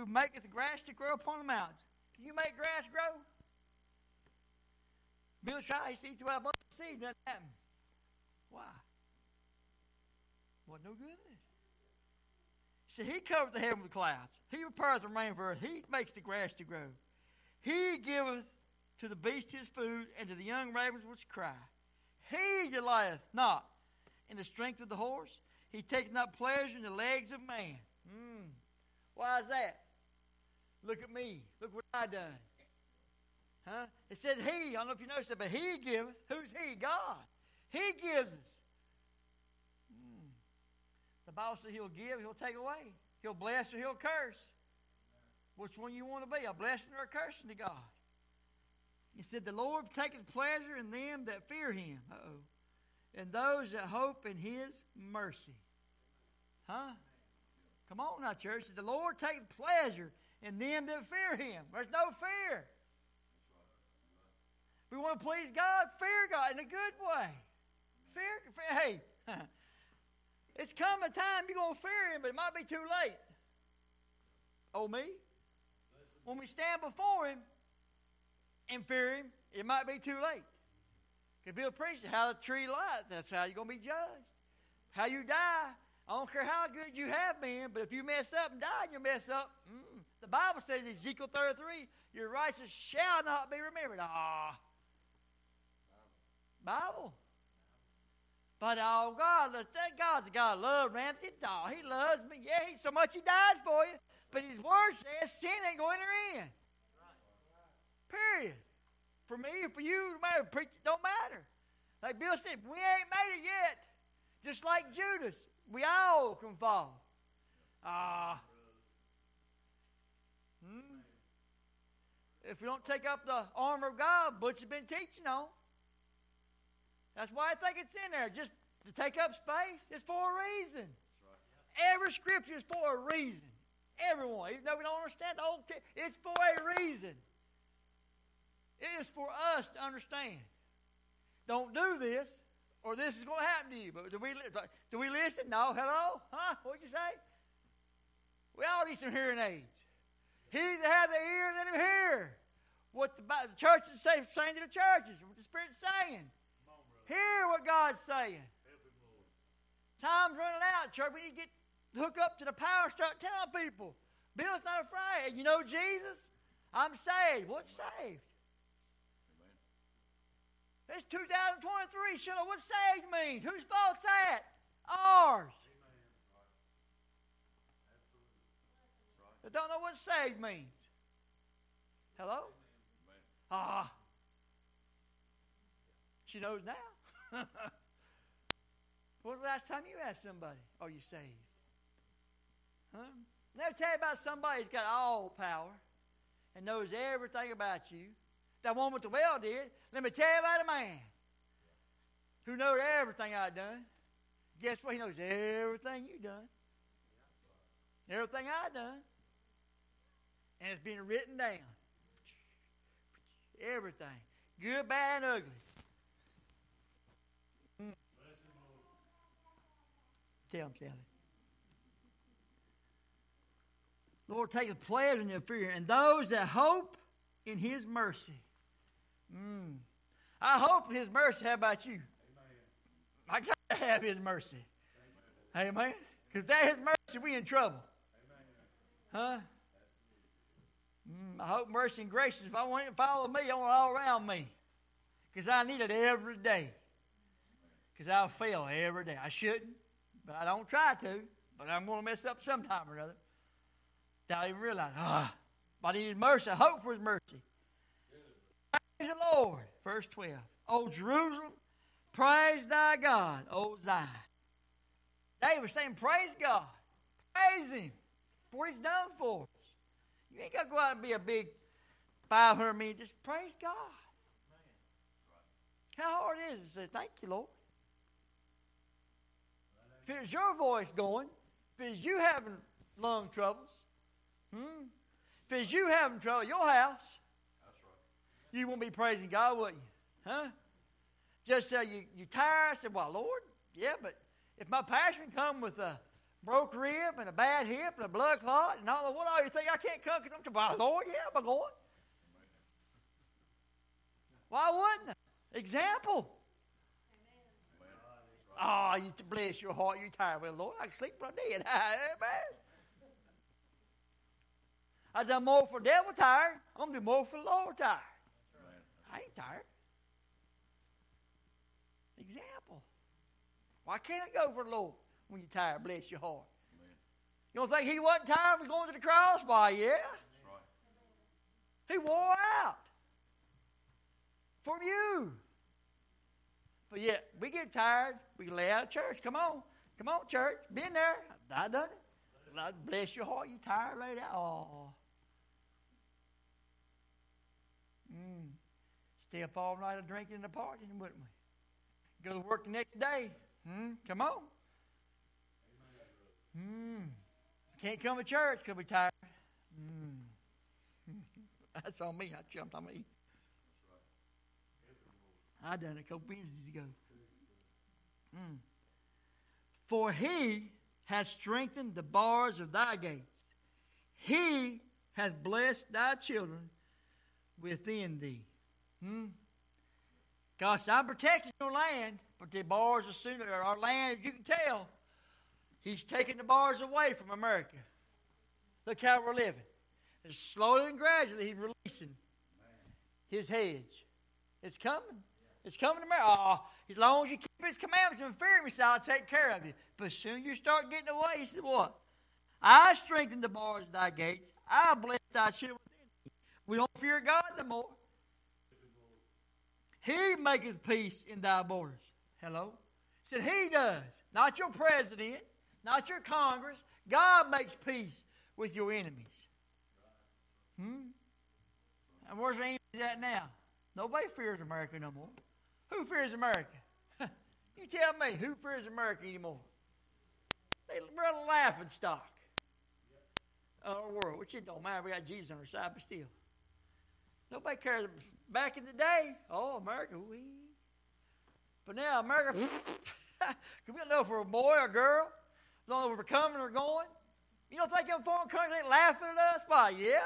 Who maketh grass to grow upon the mountains. Can you make grass grow? Bill Shy, he seed to our seed, doesn't happen. Why? Wasn't no good. See, he covered the heaven with clouds. He prepares the rain for earth. He makes the grass to grow. He giveth to the beast his food, and to the young ravens which cry. He delighteth not in the strength of the horse. He taketh not pleasure in the legs of man. Mm. Why is that? Look at me. Look what I done. Huh? It said he. I don't know if you noticed that, but he giveth. Who's he? God. He gives us. Hmm. The Bible says he'll give, he'll take away. He'll bless or he'll curse. Which one you want to be? A blessing or a cursing to God? He said, The Lord taketh pleasure in them that fear him. Uh-oh. And those that hope in his mercy. Huh? Come on now, church. The Lord taketh pleasure in them that fear him. There's no fear. We want to please God, fear God in a good way. Fear, fear hey, it's come a time you're going to fear him, but it might be too late. Oh, me? When we stand before him and fear him, it might be too late. Could be a preacher, how the tree lies, that's how you're going to be judged. How you die, I don't care how good you have been, but if you mess up and die and you mess up, mm, the Bible says in Ezekiel 33, your righteous shall not be remembered. Ah. Bible. But oh God, that God's a God of love, Ramsey. Oh, he loves me. Yeah, he, so much he dies for you. But his word says sin ain't going to end. Period. For me, for you, don't matter. Like Bill said, we ain't made it yet. Just like Judas, we all can fall. Ah. Hmm. If we don't take up the armor of God, Butch has been teaching on. That's why I think it's in there. Just to take up space. It's for a reason. Every scripture is for a reason. Everyone, even though we don't understand the whole, t- it's for a reason. It is for us to understand. Don't do this, or this is going to happen to you. But do we do we listen? No. Hello? Huh? What'd you say? We all need some hearing aids. He that hath the ear, let him hear. What the, the churches say, saying to the churches, what the Spirit's saying. Hear what God's saying. Time's running out, church. We need to get hook up to the power start telling people. Bill's not afraid. You know Jesus? I'm saved. What's saved? It's 2023. Should know what saved means. Whose fault's that? Ours. That don't know what saved means. Hello? Ah. She knows now. when was the last time you asked somebody, Are you saved? Huh? Me tell you about somebody who's got all power and knows everything about you. That woman with the well did. Let me tell you about a man who knows everything I've done. Guess what? He knows everything you've done. Everything I've done. And it's been written down. Everything. Good, bad, and ugly. Mm. Tell him, Sally. Lord, take the pleasure in your fear, and those that hope in His mercy. Mm. I hope His mercy. How about you? I got to have His mercy. Amen. Because that His mercy, we in trouble. Huh? Mm, I hope mercy and grace. If I want it to follow me, I want it all around me. Because I need it every day. Because I'll fail every day. I shouldn't, but I don't try to. But I'm going to mess up sometime or another. I even realize, ah, but I needed mercy. I hope for his mercy. Praise the Lord. Verse 12. O Jerusalem, praise thy God, O Zion. David saying, praise God. Praise him for what he's done for. You ain't got to go out and be a big 500 million. Just praise God. How hard is it to say, thank you, Lord? If it's your voice going, if it's you having lung troubles, Hmm? If it's you having trouble, your house, you won't be praising God, would you? Huh? Just say you you tired. I said, "Well, Lord, yeah, but if my passion come with a broke rib and a bad hip and a blood clot and all the what all you think I can't come because I'm to well, Lord, yeah, I'm going. Why wouldn't I? Example. Oh, you bless your heart. You're tired. Well, Lord, I can sleep when I'm dead. Amen. I done more for devil tired. I'm gonna do more for the Lord tired. I ain't tired. Example. Why can't I go for the Lord when you're tired? Bless your heart. Amen. You don't think he wasn't tired of going to the cross? Why, yeah. Right. He wore out from you. But yet, we get tired. We lay out of church. Come on. Come on, church. Been there. I done it. God bless your heart. You tired, lay down. Oh. Mm. Stay up all night drinking and partying, wouldn't we? Go to work the next day. Hmm? Come on. Hmm. Can't come to church because we're tired. Hmm. That's on me. I jumped on me. I done it a couple Wednesdays ago. Hmm. For he has strengthened the bars of thy gates. He has blessed thy children within thee. Hmm? Said, I'm protecting your land, but the bars are soon, our land, you can tell, He's taking the bars away from America. Look how we're living. And slowly and gradually, He's releasing His hedge. It's coming. It's coming to America. Oh, as long as you keep His commandments and fear Me, so I'll take care of you. But as soon as you start getting away, He said, What? I strengthen the bars of thy gates. I bless thy children we don't fear God no more. He maketh peace in thy borders. Hello? Said he does. Not your president, not your Congress. God makes peace with your enemies. Hmm? And where's the enemies at now? Nobody fears America no more. Who fears America? you tell me, who fears America anymore? They, we're a laughing stock of our world, which it don't matter. We got Jesus on our side, but still. Nobody cares. Back in the day, oh, America, we. But now, America, can we know for a boy or a girl? Don't know if we're coming or going. You don't think them foreign countries ain't laughing at us? Why, yeah.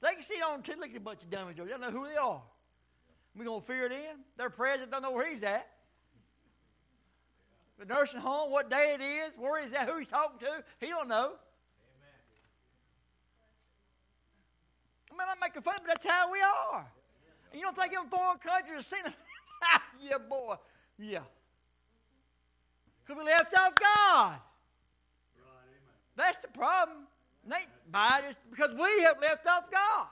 They can see on TV. Look at a bunch of dummies. They don't know who they are. We're going to fear them? Their president don't know where he's at. The nursing home, what day it is, where he's at, who he's talking to, he don't know. I'm making fun, but that's how we are. And you don't think them foreign countries are seeing yeah, boy. Yeah. Because we left off God. That's the problem. By because we have left off God.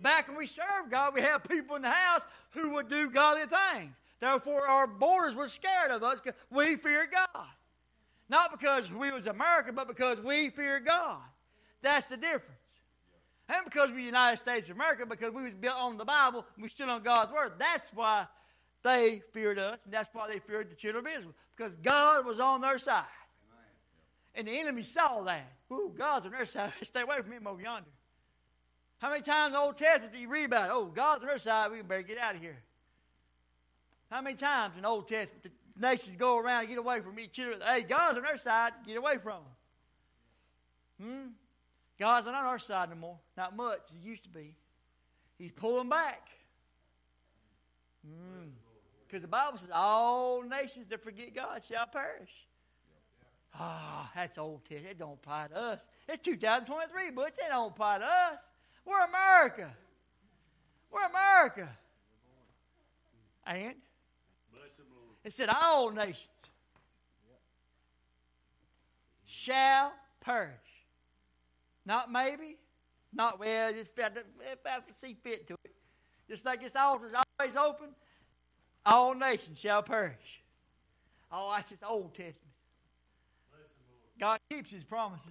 Back when we served God, we had people in the house who would do godly things. Therefore, our borders were scared of us because we feared God. Not because we was American, but because we feared God. That's the difference. And because the United States of America, because we was built on the Bible, we stood on God's word. That's why they feared us, and that's why they feared the children of Israel. Because God was on their side. And the enemy saw that. Ooh, God's on their side. Stay away from him over yonder. How many times in the Old Testament do you read about it? Oh, God's on their side. We better get out of here. How many times in the Old Testament the nations go around and get away from each other? Hey, God's on their side. Get away from them. Hmm? God's not on our side no more. Not much as he used to be. He's pulling back. Because the Bible says, all nations that forget God shall perish. Ah, that's Old Testament. It don't apply to us. It's 2023, but it don't apply to us. We're America. We're America. And it said all nations shall perish. Not maybe, not well, just if I see fit to it. Just like this altar is always open, all nations shall perish. Oh, that's just Old Testament. God keeps his promises.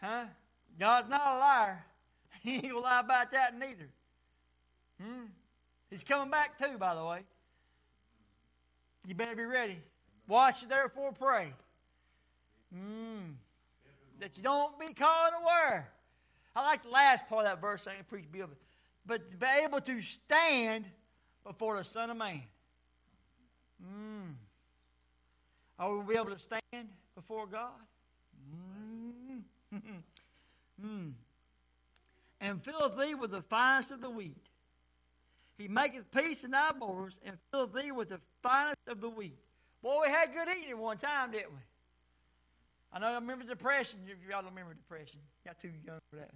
Huh? God's not a liar. He ain't gonna lie about that neither. Hmm? He's coming back too, by the way. You better be ready. Watch, therefore pray. Hmm. That you don't be caught unaware. I like the last part of that verse. I ain't preach but to be able to stand before the Son of Man. Hmm. Are we be able to stand before God? Mm. mm. And filleth thee with the finest of the wheat. He maketh peace in thy borders, and filleth thee with the finest of the wheat. Boy, we had good eating one time, didn't we? I know I remember depression. Y'all don't remember depression. Got too young for that.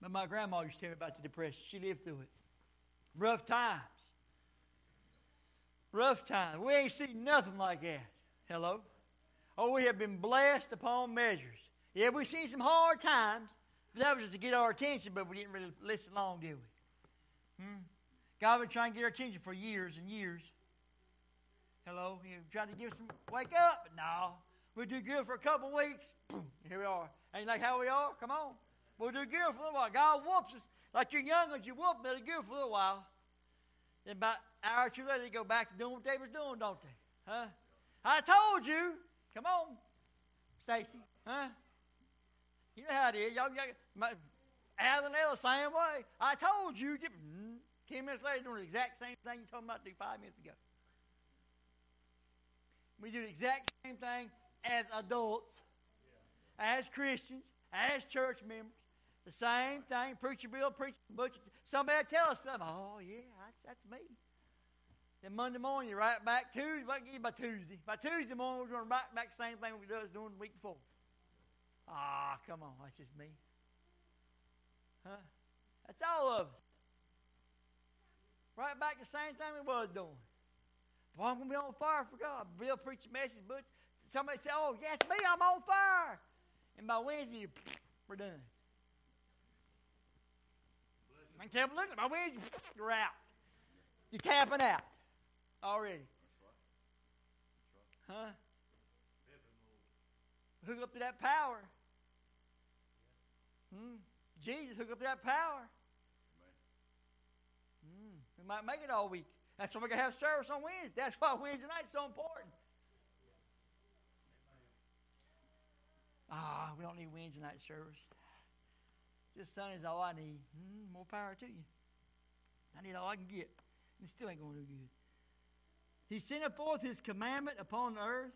But my grandma used to tell me about the depression. She lived through it. Rough times. Rough times. We ain't seen nothing like that. Hello? Oh, we have been blessed upon measures. Yeah, we've seen some hard times. That was just to get our attention, but we didn't really listen long, did we? Hmm? God been trying to get our attention for years and years. Hello? He trying to give us some wake up, no. We'll do good for a couple weeks. Boom, here we are. Ain't like how we are? Come on. We'll do good for a little while. God whoops us. Like you're young ones, you whoop them, good for a little while. Then about hour or two later, they go back to doing what they was doing, don't they? Huh? I told you. Come on, Stacy. Huh? You know how it is. Y'all, y'all my, Alan the same way. I told you. Mm, ten minutes later, doing the exact same thing you told me about to do five minutes ago. We do the exact same thing as adults, as Christians, as church members. The same thing. Preacher Bill, preacher. Somebody tell us something. Oh, yeah, that's, that's me. Then Monday morning, you're right back Tuesday. What give by Tuesday? By Tuesday morning, we're going right back the same thing we was doing the week before. Ah, come on, that's just me. Huh? That's all of us. Right back the same thing we was doing. Boy, I'm going to be on fire for God. Bill preach a message, but somebody say, oh, yes, me, I'm on fire. And by Wednesday, we're done. I can looking. look, by Wednesday, you're out. You're tapping out already. Huh? Hook up to that power. Hmm. Jesus, hook up to that power. Hmm. We might make it all week. That's why we're going to have service on Wednesday. That's why Wednesday night's so important. Ah, we don't need Wednesday night service. This Sunday is all I need. Mm, more power to you. I need all I can get. And it still ain't going to do good. He sent forth his commandment upon earth.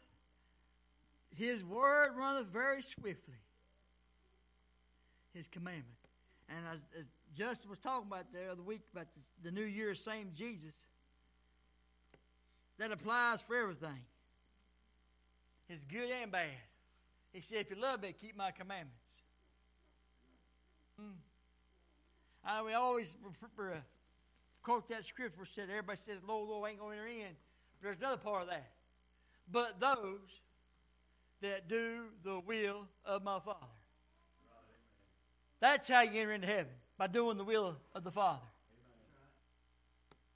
His word runneth very swiftly. His commandment. And as, as Justin was talking about the other week about this, the New Year, same Jesus, that applies for everything. It's good and bad. He said, if you love me, keep my commandments. Mm. I, we always quote that scripture said, everybody says, Lord, Lord, ain't going to enter in. There's another part of that. But those that do the will of my Father. That's how you enter into heaven, by doing the will of the Father.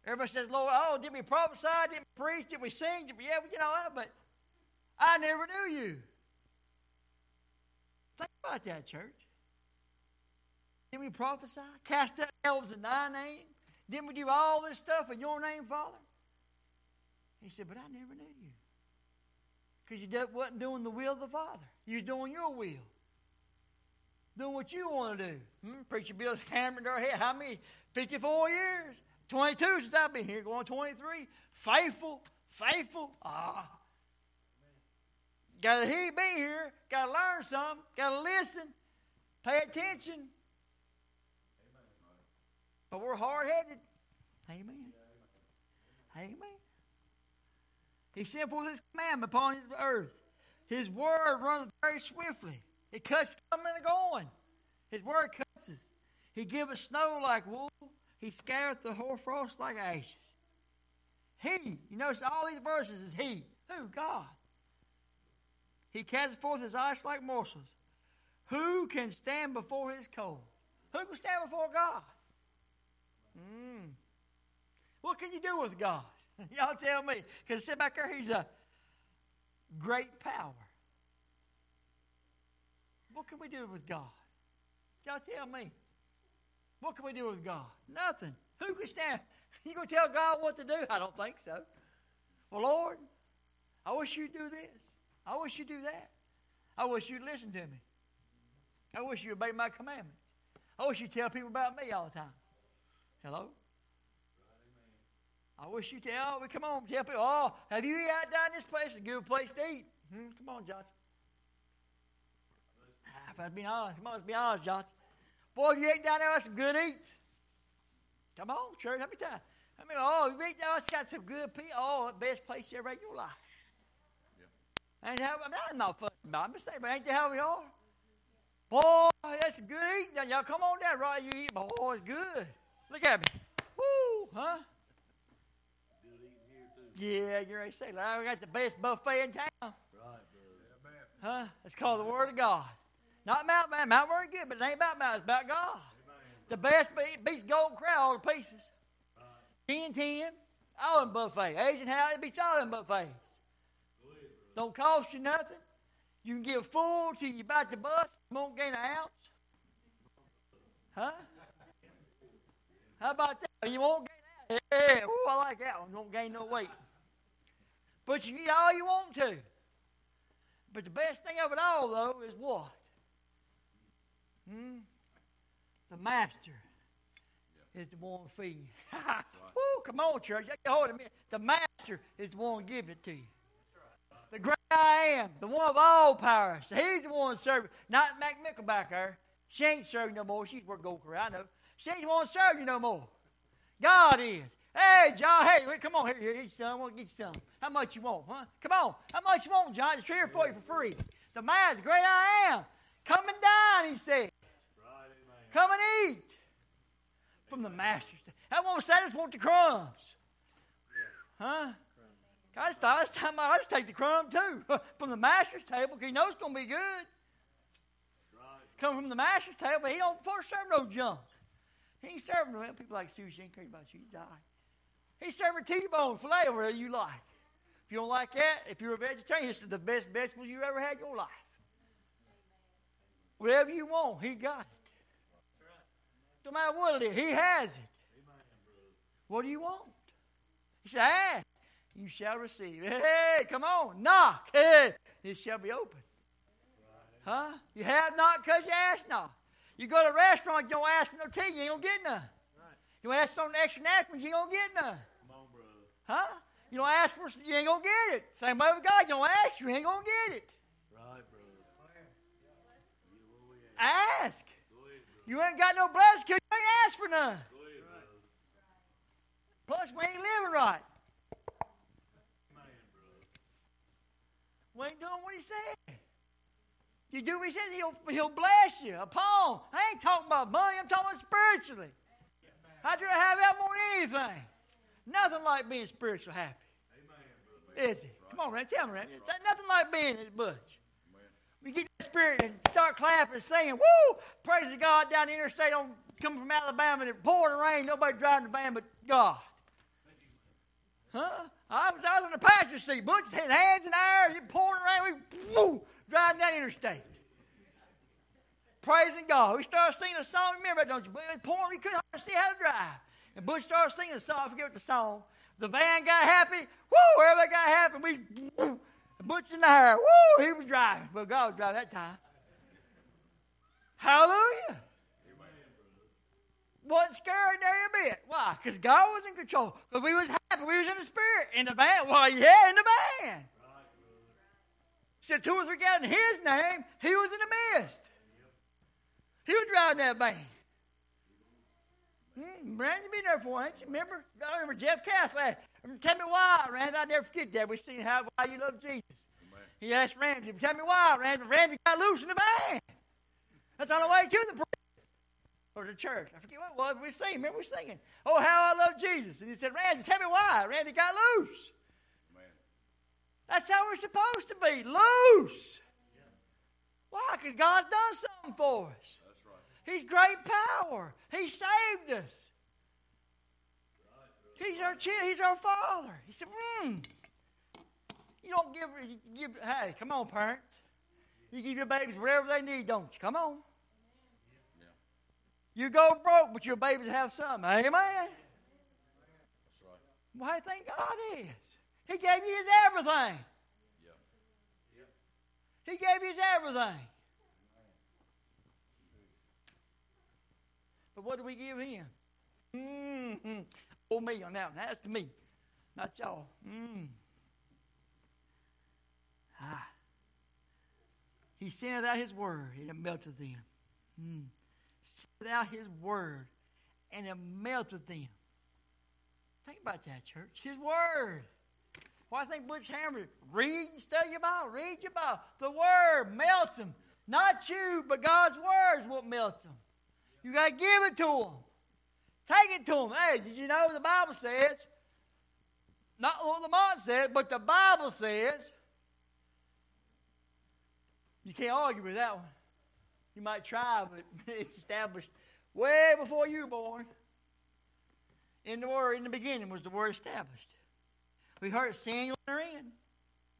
Everybody says, Lord, oh, did we prophesy? Did we preach? Did we sing? Did we, yeah, you know but I never knew you. Think about that, church. Didn't we prophesy? Cast out devils in thy name? Didn't we do all this stuff in your name, Father? He said, But I never knew you. Because you wasn't doing the will of the Father. You was doing your will. Doing what you want to do. Hmm? Preacher Bill's hammered our head. How many? 54 years. 22 since I've been here, going 23. Faithful, faithful. Ah. Got to he be here. Got to learn something. Got to listen. Pay attention. But we're hard headed. Amen. Amen. He sent forth his commandment upon his earth. His word runs very swiftly. It cuts coming and going. His word cuts us. He giveth snow like wool. He scattereth the hoarfrost like ashes. He, you notice all these verses is He. Who? God. He casteth forth his ice like morsels. Who can stand before his cold? Who can stand before God? Mm. What can you do with God? Y'all tell me. Because sit back there, he's a great power. What can we do with God? Y'all tell me. What can we do with God? Nothing. Who can stand? You gonna tell God what to do? I don't think so. Well, Lord, I wish you'd do this. I wish you'd do that. I wish you'd listen to me. I wish you'd obey my commandments. I wish you'd tell people about me all the time. Hello? I wish you tell, oh, come on, tell people, oh, have you out down this place? It's a good place to eat. Hmm, come on, Josh. If I'd be honest, come on, let's be honest, Josh. Boy, if you ate down there, that's some good eats. Come on, church, how many times? I mean, oh, you ate down, it's got some good people. Oh, the best place you ever ate in your life. Ain't how, I'm not fussing about it. I'm just saying, but ain't that how we are? Boy, that's some good eating. Now, y'all come on down, right? You eat, boy, it's good. Look at me. Woo, huh? Yeah, you're right. Say, like, we got the best buffet in town. Right, brother. Huh? It's called the Word of God. Not Mount Man. Mount Word good, but it ain't about Mount. It's about God. The best beat, beats Golden Crown all the pieces. Ten ten, all in buffet. Asian house, it beats all in buffets. Don't cost you nothing. You can get full till you about the bus. You won't gain an ounce. Huh? How about that? You won't gain that. Yeah, ooh, I like that one. You won't gain no weight. But you eat all you want to. But the best thing of it all, though, is what? Hmm? The master is the one feeding you. Woo, come on, church. Hold a minute. The master is the one giving it to you. The great I am, the one of all powers. He's the one serving. Not Mac Mickle back there. She ain't serving no more. She's worked gold career, I know. She ain't the one serving you no more. God is. Hey, John, hey, come on here, here, son. To get you some. How much you want, huh? Come on. How much you want, John? It's here for you for free. The man, the great I am. Come and dine, he said. Come and eat from the master's. Table. I won't say, I just want the crumbs. Huh? I just thought, time I just take the crumb too from the master's table because he knows it's going to be good. Come from the master's table, but he don't first serve no junk. He ain't serving no people like sushi. Ain't about you. He's all right. He's serving T-bone filet, whatever you like. If you don't like that, if you're a vegetarian, this is the best vegetables you ever had in your life. Whatever you want, he got it. No matter what it is, he has it. What do you want? He said, ask, you shall receive. Hey, come on, knock. Hey, it shall be open. Huh? You have not because you ask not. You go to a restaurant, you don't ask for no tea, you ain't gonna get none. You ask for no extra napkins, you ain't gonna get none. Huh? You don't ask for you ain't gonna get it. Same way with God, you don't ask, you ain't gonna get it. Right, brother. Ask. You ain't got no blessing because you ain't asked for none. Plus, we ain't living right. We ain't doing what he said. You do what he says, he'll, he'll bless you upon. I ain't talking about money, I'm talking about spiritually. I'd rather have that more than anything. Nothing like being spiritual happy. Is it? Come on, Randy, tell me, Randy. There's nothing like being this butch. We get that spirit and start clapping, singing, woo! Praise the God down the interstate on coming from Alabama and it pouring rain, nobody driving the van but God. Huh? I was out on the passenger seat, Butch had hands in the air, it pouring rain, we woo, driving down the interstate. Praising God. We started singing a song, remember that, don't you? It was pouring, we couldn't hardly see how to drive. And Butch started singing a song, I forget what the song. The van got happy, woo, everybody got happy, we woo, Butch in the hair, woo, he was driving. Well, God was driving that time. Hallelujah. Wasn't scared there a bit. Why? Because God was in control. Because we was happy. We was in the spirit. In the van. Well, yeah, in the van. Said two or three gathered in his name, he was in the midst. He was driving that van. Hmm, Brandon been there for you? Remember? I remember Jeff Cass. Said, Tell me why, Randy. I never forget that. We seen how why you love Jesus. He asked Randy, Tell me why, Randy. Randy got loose in the van. That's on the way to the or the church. I forget what it was. We sing. Remember we singing? Oh, how I love Jesus. And he said, Randy, tell me why. Randy got loose. That's how we're supposed to be. Loose. Why? Because God's done something for us. He's great power. He saved us. He's our child. He's our father. He said, hmm. You don't give, you give, hey, come on, parents. You give your babies whatever they need, don't you? Come on. You go broke, but your babies have something. Amen. That's right. Why think God is? He gave you his everything. He gave you his everything. But what do we give him? Mm-hmm. Oh, me on that one. That's to me, not y'all. Mm. Ah. He sent out his word, and it melted them. Mm. Sent out his word, and it melted them. Think about that, church. His word. Why I think Butch Hammer read and study your Bible. Read your Bible. The word melts them. Not you, but God's word is what melts them. You got to give it to them. Take it to them. Hey, did you know the Bible says? Not what Lamont said, but the Bible says. You can't argue with that one. You might try, but it's established way before you were born. In the word, in the beginning was the word established. We heard it our end.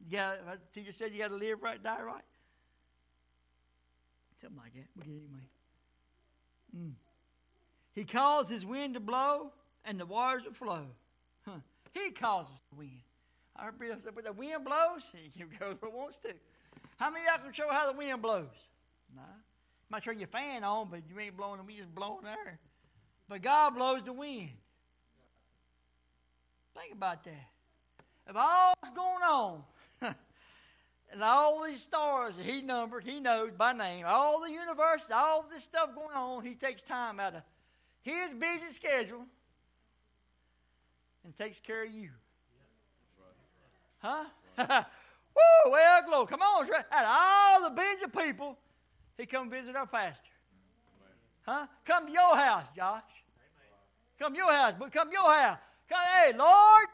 You got, teacher said you got to live right, die right. Something like that. It anyway. Mm. He caused his wind to blow and the waters to flow. Huh. He causes the wind. Heard people say, but the wind blows, he goes where it wants to. How many of y'all can show how the wind blows? No. You might turn your fan on, but you ain't blowing the wind, just blowing air. But God blows the wind. Think about that. If all's going on, and all these stars that he numbered, he knows by name, all the universe, all this stuff going on, he takes time out of his busy schedule and takes care of you. Huh? Woo, well, glory. Come on. Out of all the busy people, he come visit our pastor. Huh? Come to your house, Josh. Come to your house, but come to your house. Come, hey, Lord.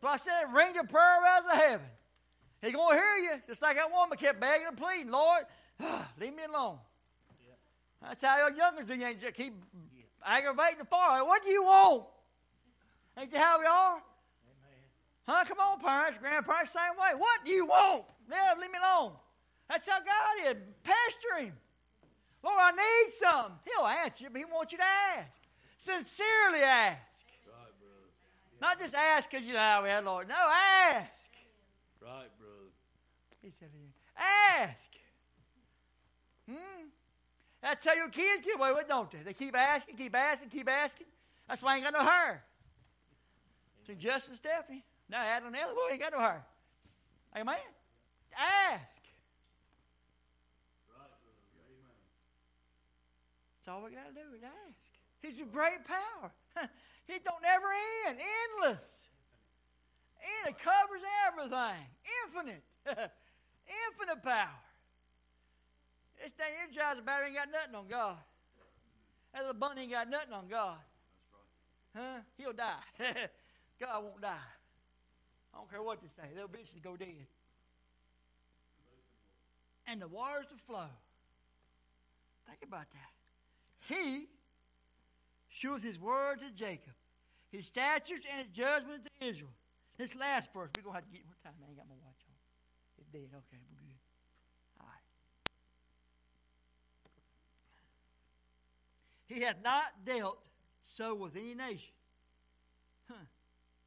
So I said, ring the prayer bells of heaven. He gonna hear you, just like that woman kept begging and pleading, Lord, leave me alone. That's how your youngers do. You ain't just keep aggravating the fire. What do you want? Ain't that how we are? Huh? Come on, parents, grandparents, same way. What do you want? Yeah, leave me alone. That's how God is. Pester him. Lord, I need something. He'll answer you, but he wants you to ask. Sincerely ask. Not just ask because you know how we had, Lord. No, ask. Right, brother. He said, ask. Hmm? That's how your kids get away with, don't they? They keep asking, keep asking, keep asking. That's why I ain't got no hair. See, Justin Stephanie. Now, Adam and Ellie, boy, ain't got no hair. Amen? Ask. That's all we got to do is ask. He's a great power. he don't ever end, endless. And it covers everything. Infinite. Infinite power. This thing energizer battery ain't got nothing on God. That little bunny ain't got nothing on God. Huh? He'll die. God won't die. I don't care what they say. They'll eventually go dead. And the waters to flow. Think about that. He sheweth his word to Jacob, his statutes and his judgments to Israel. This last verse, we're going to have to get more time. I ain't got my watch on. It's dead. Okay, we're good. All right. He hath not dealt so with any nation. Huh.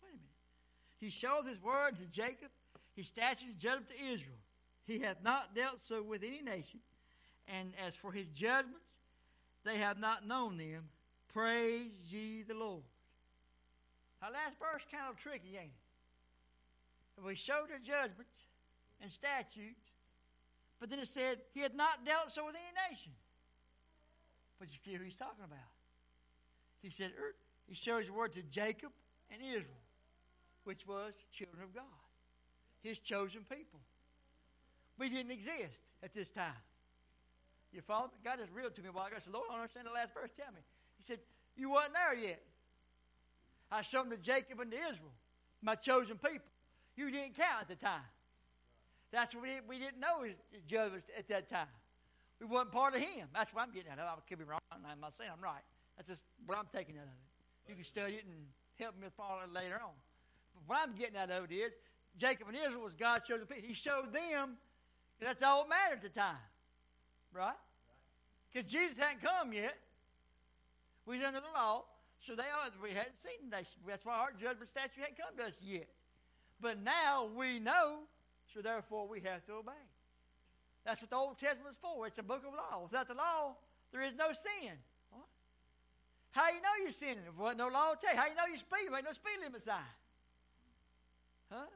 Wait a minute. He showeth his word to Jacob, his statutes judgment to Israel. He hath not dealt so with any nation. And as for his judgments, they have not known them. Praise ye the Lord. Our last verse kind of tricky, ain't it? We showed the judgments and statutes, but then it said he had not dealt so with any nation. But you see who he's talking about. He said er, he showed his word to Jacob and Israel, which was children of God, his chosen people. We didn't exist at this time. You follow? God is real to me while. I said, Lord, I don't understand the last verse. Tell me. He said, You wasn't there yet. I showed them to Jacob and to Israel, my chosen people. You didn't count at the time. That's what we we didn't know judgment at that time. We wasn't part of him. That's what I'm getting out of it. I could be wrong. I'm not saying I'm right. That's just what I'm taking out of it. You can study it and help me follow it later on. But what I'm getting out of it is Jacob and Israel was God's chosen people. He showed them that's all that mattered at the time. Right? Because Jesus hadn't come yet. We was under the law. So they are, we hadn't seen the nation. That's why our judgment statute hadn't come to us yet. But now we know, so therefore we have to obey. That's what the Old Testament is for. It's a book of law. Without the law, there is no sin. What? How you know you're sinning? If there no law tell you. How you know you're speeding? There ain't no speed limit sign. Huh?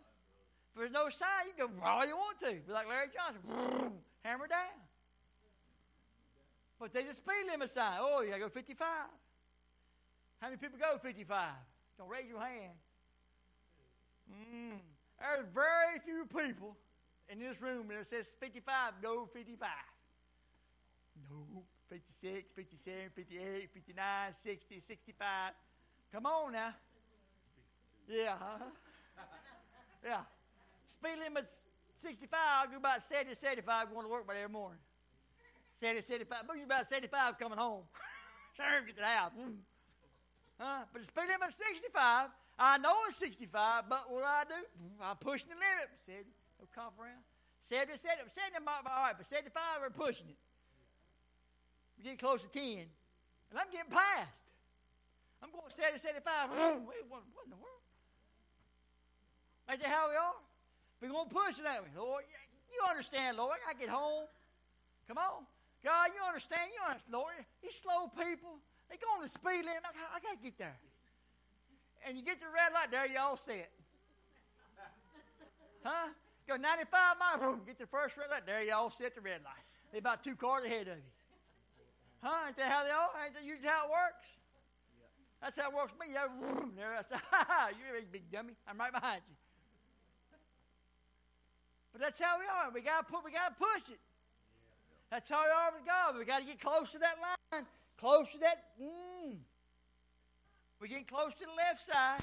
If there's no sign, you can go all you want to. Be like Larry Johnson. hammer down. But there's a speed limit sign. Oh, you got to go 55. How many people go 55? Don't raise your hand. Mm. There's very few people in this room that says 55, go 55. No, 56, 57, 58, 59, 60, 65. Come on now. Yeah, huh? Yeah. Speed limit's 65. I go about 70, 75 going to work by every morning. 70, 75. But you about 75 coming home. Sorry, get to the house. Mm. Huh? But the speed limit's 65. I know it's 65, but what I do? I'm pushing the limit. Said, no cough around. 70, 70, 70 might all right, but 75, we're pushing it. We're getting close to 10. And I'm getting past. I'm going 70, 75. Wait, what, what in the world? Ain't that how we are? We're going to push it, ain't we? Lord, you understand, Lord. I get home. Come on. God, you understand. You understand, Lord. These slow people, they go on the speed limit. I, I got to get there. And you get the red light, there you all see it. Huh? Go 95 miles, get the first red light, there you all see the red light. They're about two cars ahead of you. Huh? Ain't that how they all? Ain't that usually how it works? That's how it works me. Yeah, there I say, ha ha, you're a big dummy. I'm right behind you. But that's how we are. We gotta put we gotta push it. That's how we are with God. We gotta get close to that line. Close to that mm. We're getting close to the left side.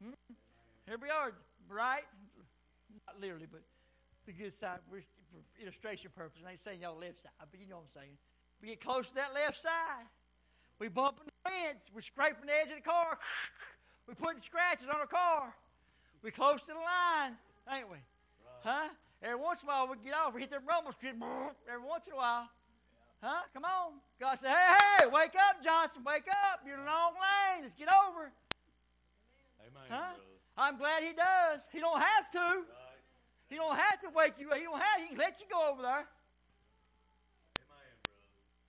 Hmm? Here we are, right? Not literally, but the good side. We're, for illustration purposes, I ain't saying y'all left side, but you know what I'm saying. We get close to that left side. We bumping the fence. We're scraping the edge of the car. We're putting scratches on the car. We're close to the line, ain't we? Huh? Every once in a while we get off. We hit the rumble strip. Every once in a while. Huh? Come on. God said, hey, hey, wake up, Johnson. Wake up. You're in the long lane. Let's get over. Amen. Huh? I'm glad he does. He don't have to. He don't have to wake you up. He don't have. He can let you go over there.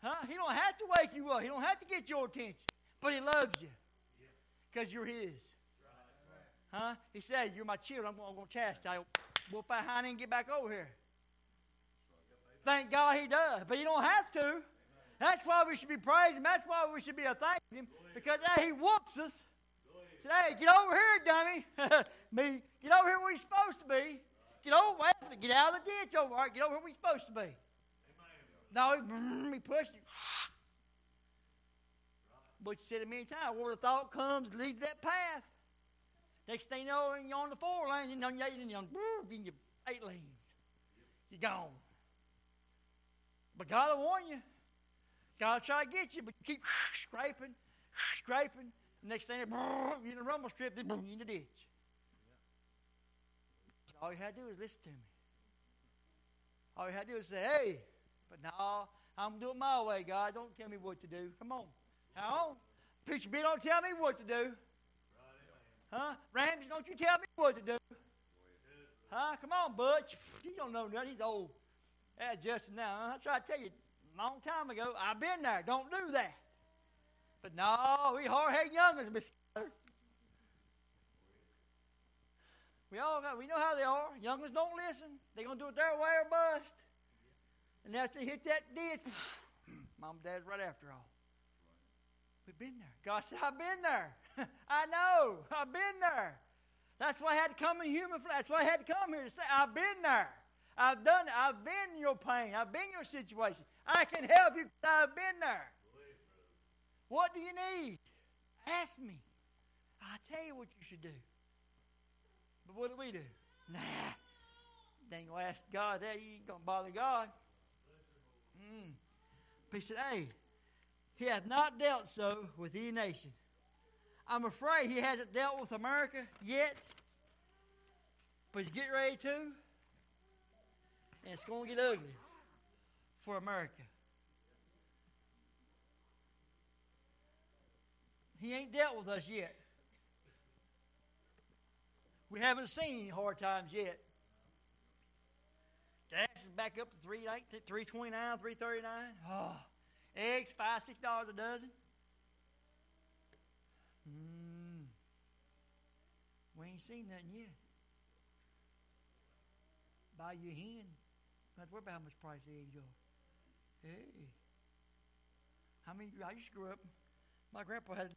Huh? He don't have to wake you up. He don't have to get your attention. But he loves you because you're his. Huh? He said, "You're my children. I'm going, to chastise you. Whoop that hind and get back over here." Thank God he does, but he don't have to. That's why we should be praising him. That's why we should be a thanking him. Because hey, he whoops us. Hey, get over here, dummy. Me, get over here where you're supposed to be. Get over, get out of the ditch over here. Get over where you're supposed to be. No, he, he pushed you. But you said it many times, where the thought comes, lead that path. Next thing you know, you're on the four lane, and you're on, you're eight lanes. You're gone. But God will warn you. God will try to get you, but you keep scraping, scraping. Next thing, you're in a rumble strip, then you're in the ditch. All you had to do is listen to me. All you had to do is say, hey, but now I'm doing my way, God. Don't tell me what to do. Come on. How? Preacher B, don't tell me what to do. Huh? Ramsey, don't you tell me what to do. Huh? Come on, Butch. He don't know nothing. He's old. Yeah, Justin now. I tried to tell you a long time ago. I've been there. Don't do that. But no, we hard-headed youngins be scattered. We all got, we know how they are. Youngins don't listen. They're going to do it their way or bust. And after they hit that ditch, mom and dad's right after all. We've been there. God said, I've been there. I know. I've been there. That's why I had to come in human flesh. That's why I had to come here to say, I've been there. I've done it. I've been your pain. I've been your situation. I can help you because I've been there. What do you need? Ask me. I'll tell you what you should do. But what do we do? Nah. Ain't gonna ask God that. You ain't gonna bother God. Mm. He said, Hey, he hath not dealt so with any nation. I'm afraid he hasn't dealt with America yet, but he's getting ready to. And it's going to get ugly for America. He ain't dealt with us yet. We haven't seen any hard times yet. Gas is back up to 329 339 Oh, eggs, five, six dollars a dozen. Mm. We ain't seen nothing yet. Buy your hen. Not worry about how much price the eggs are. Hey. How many I used to grow up, my grandpa had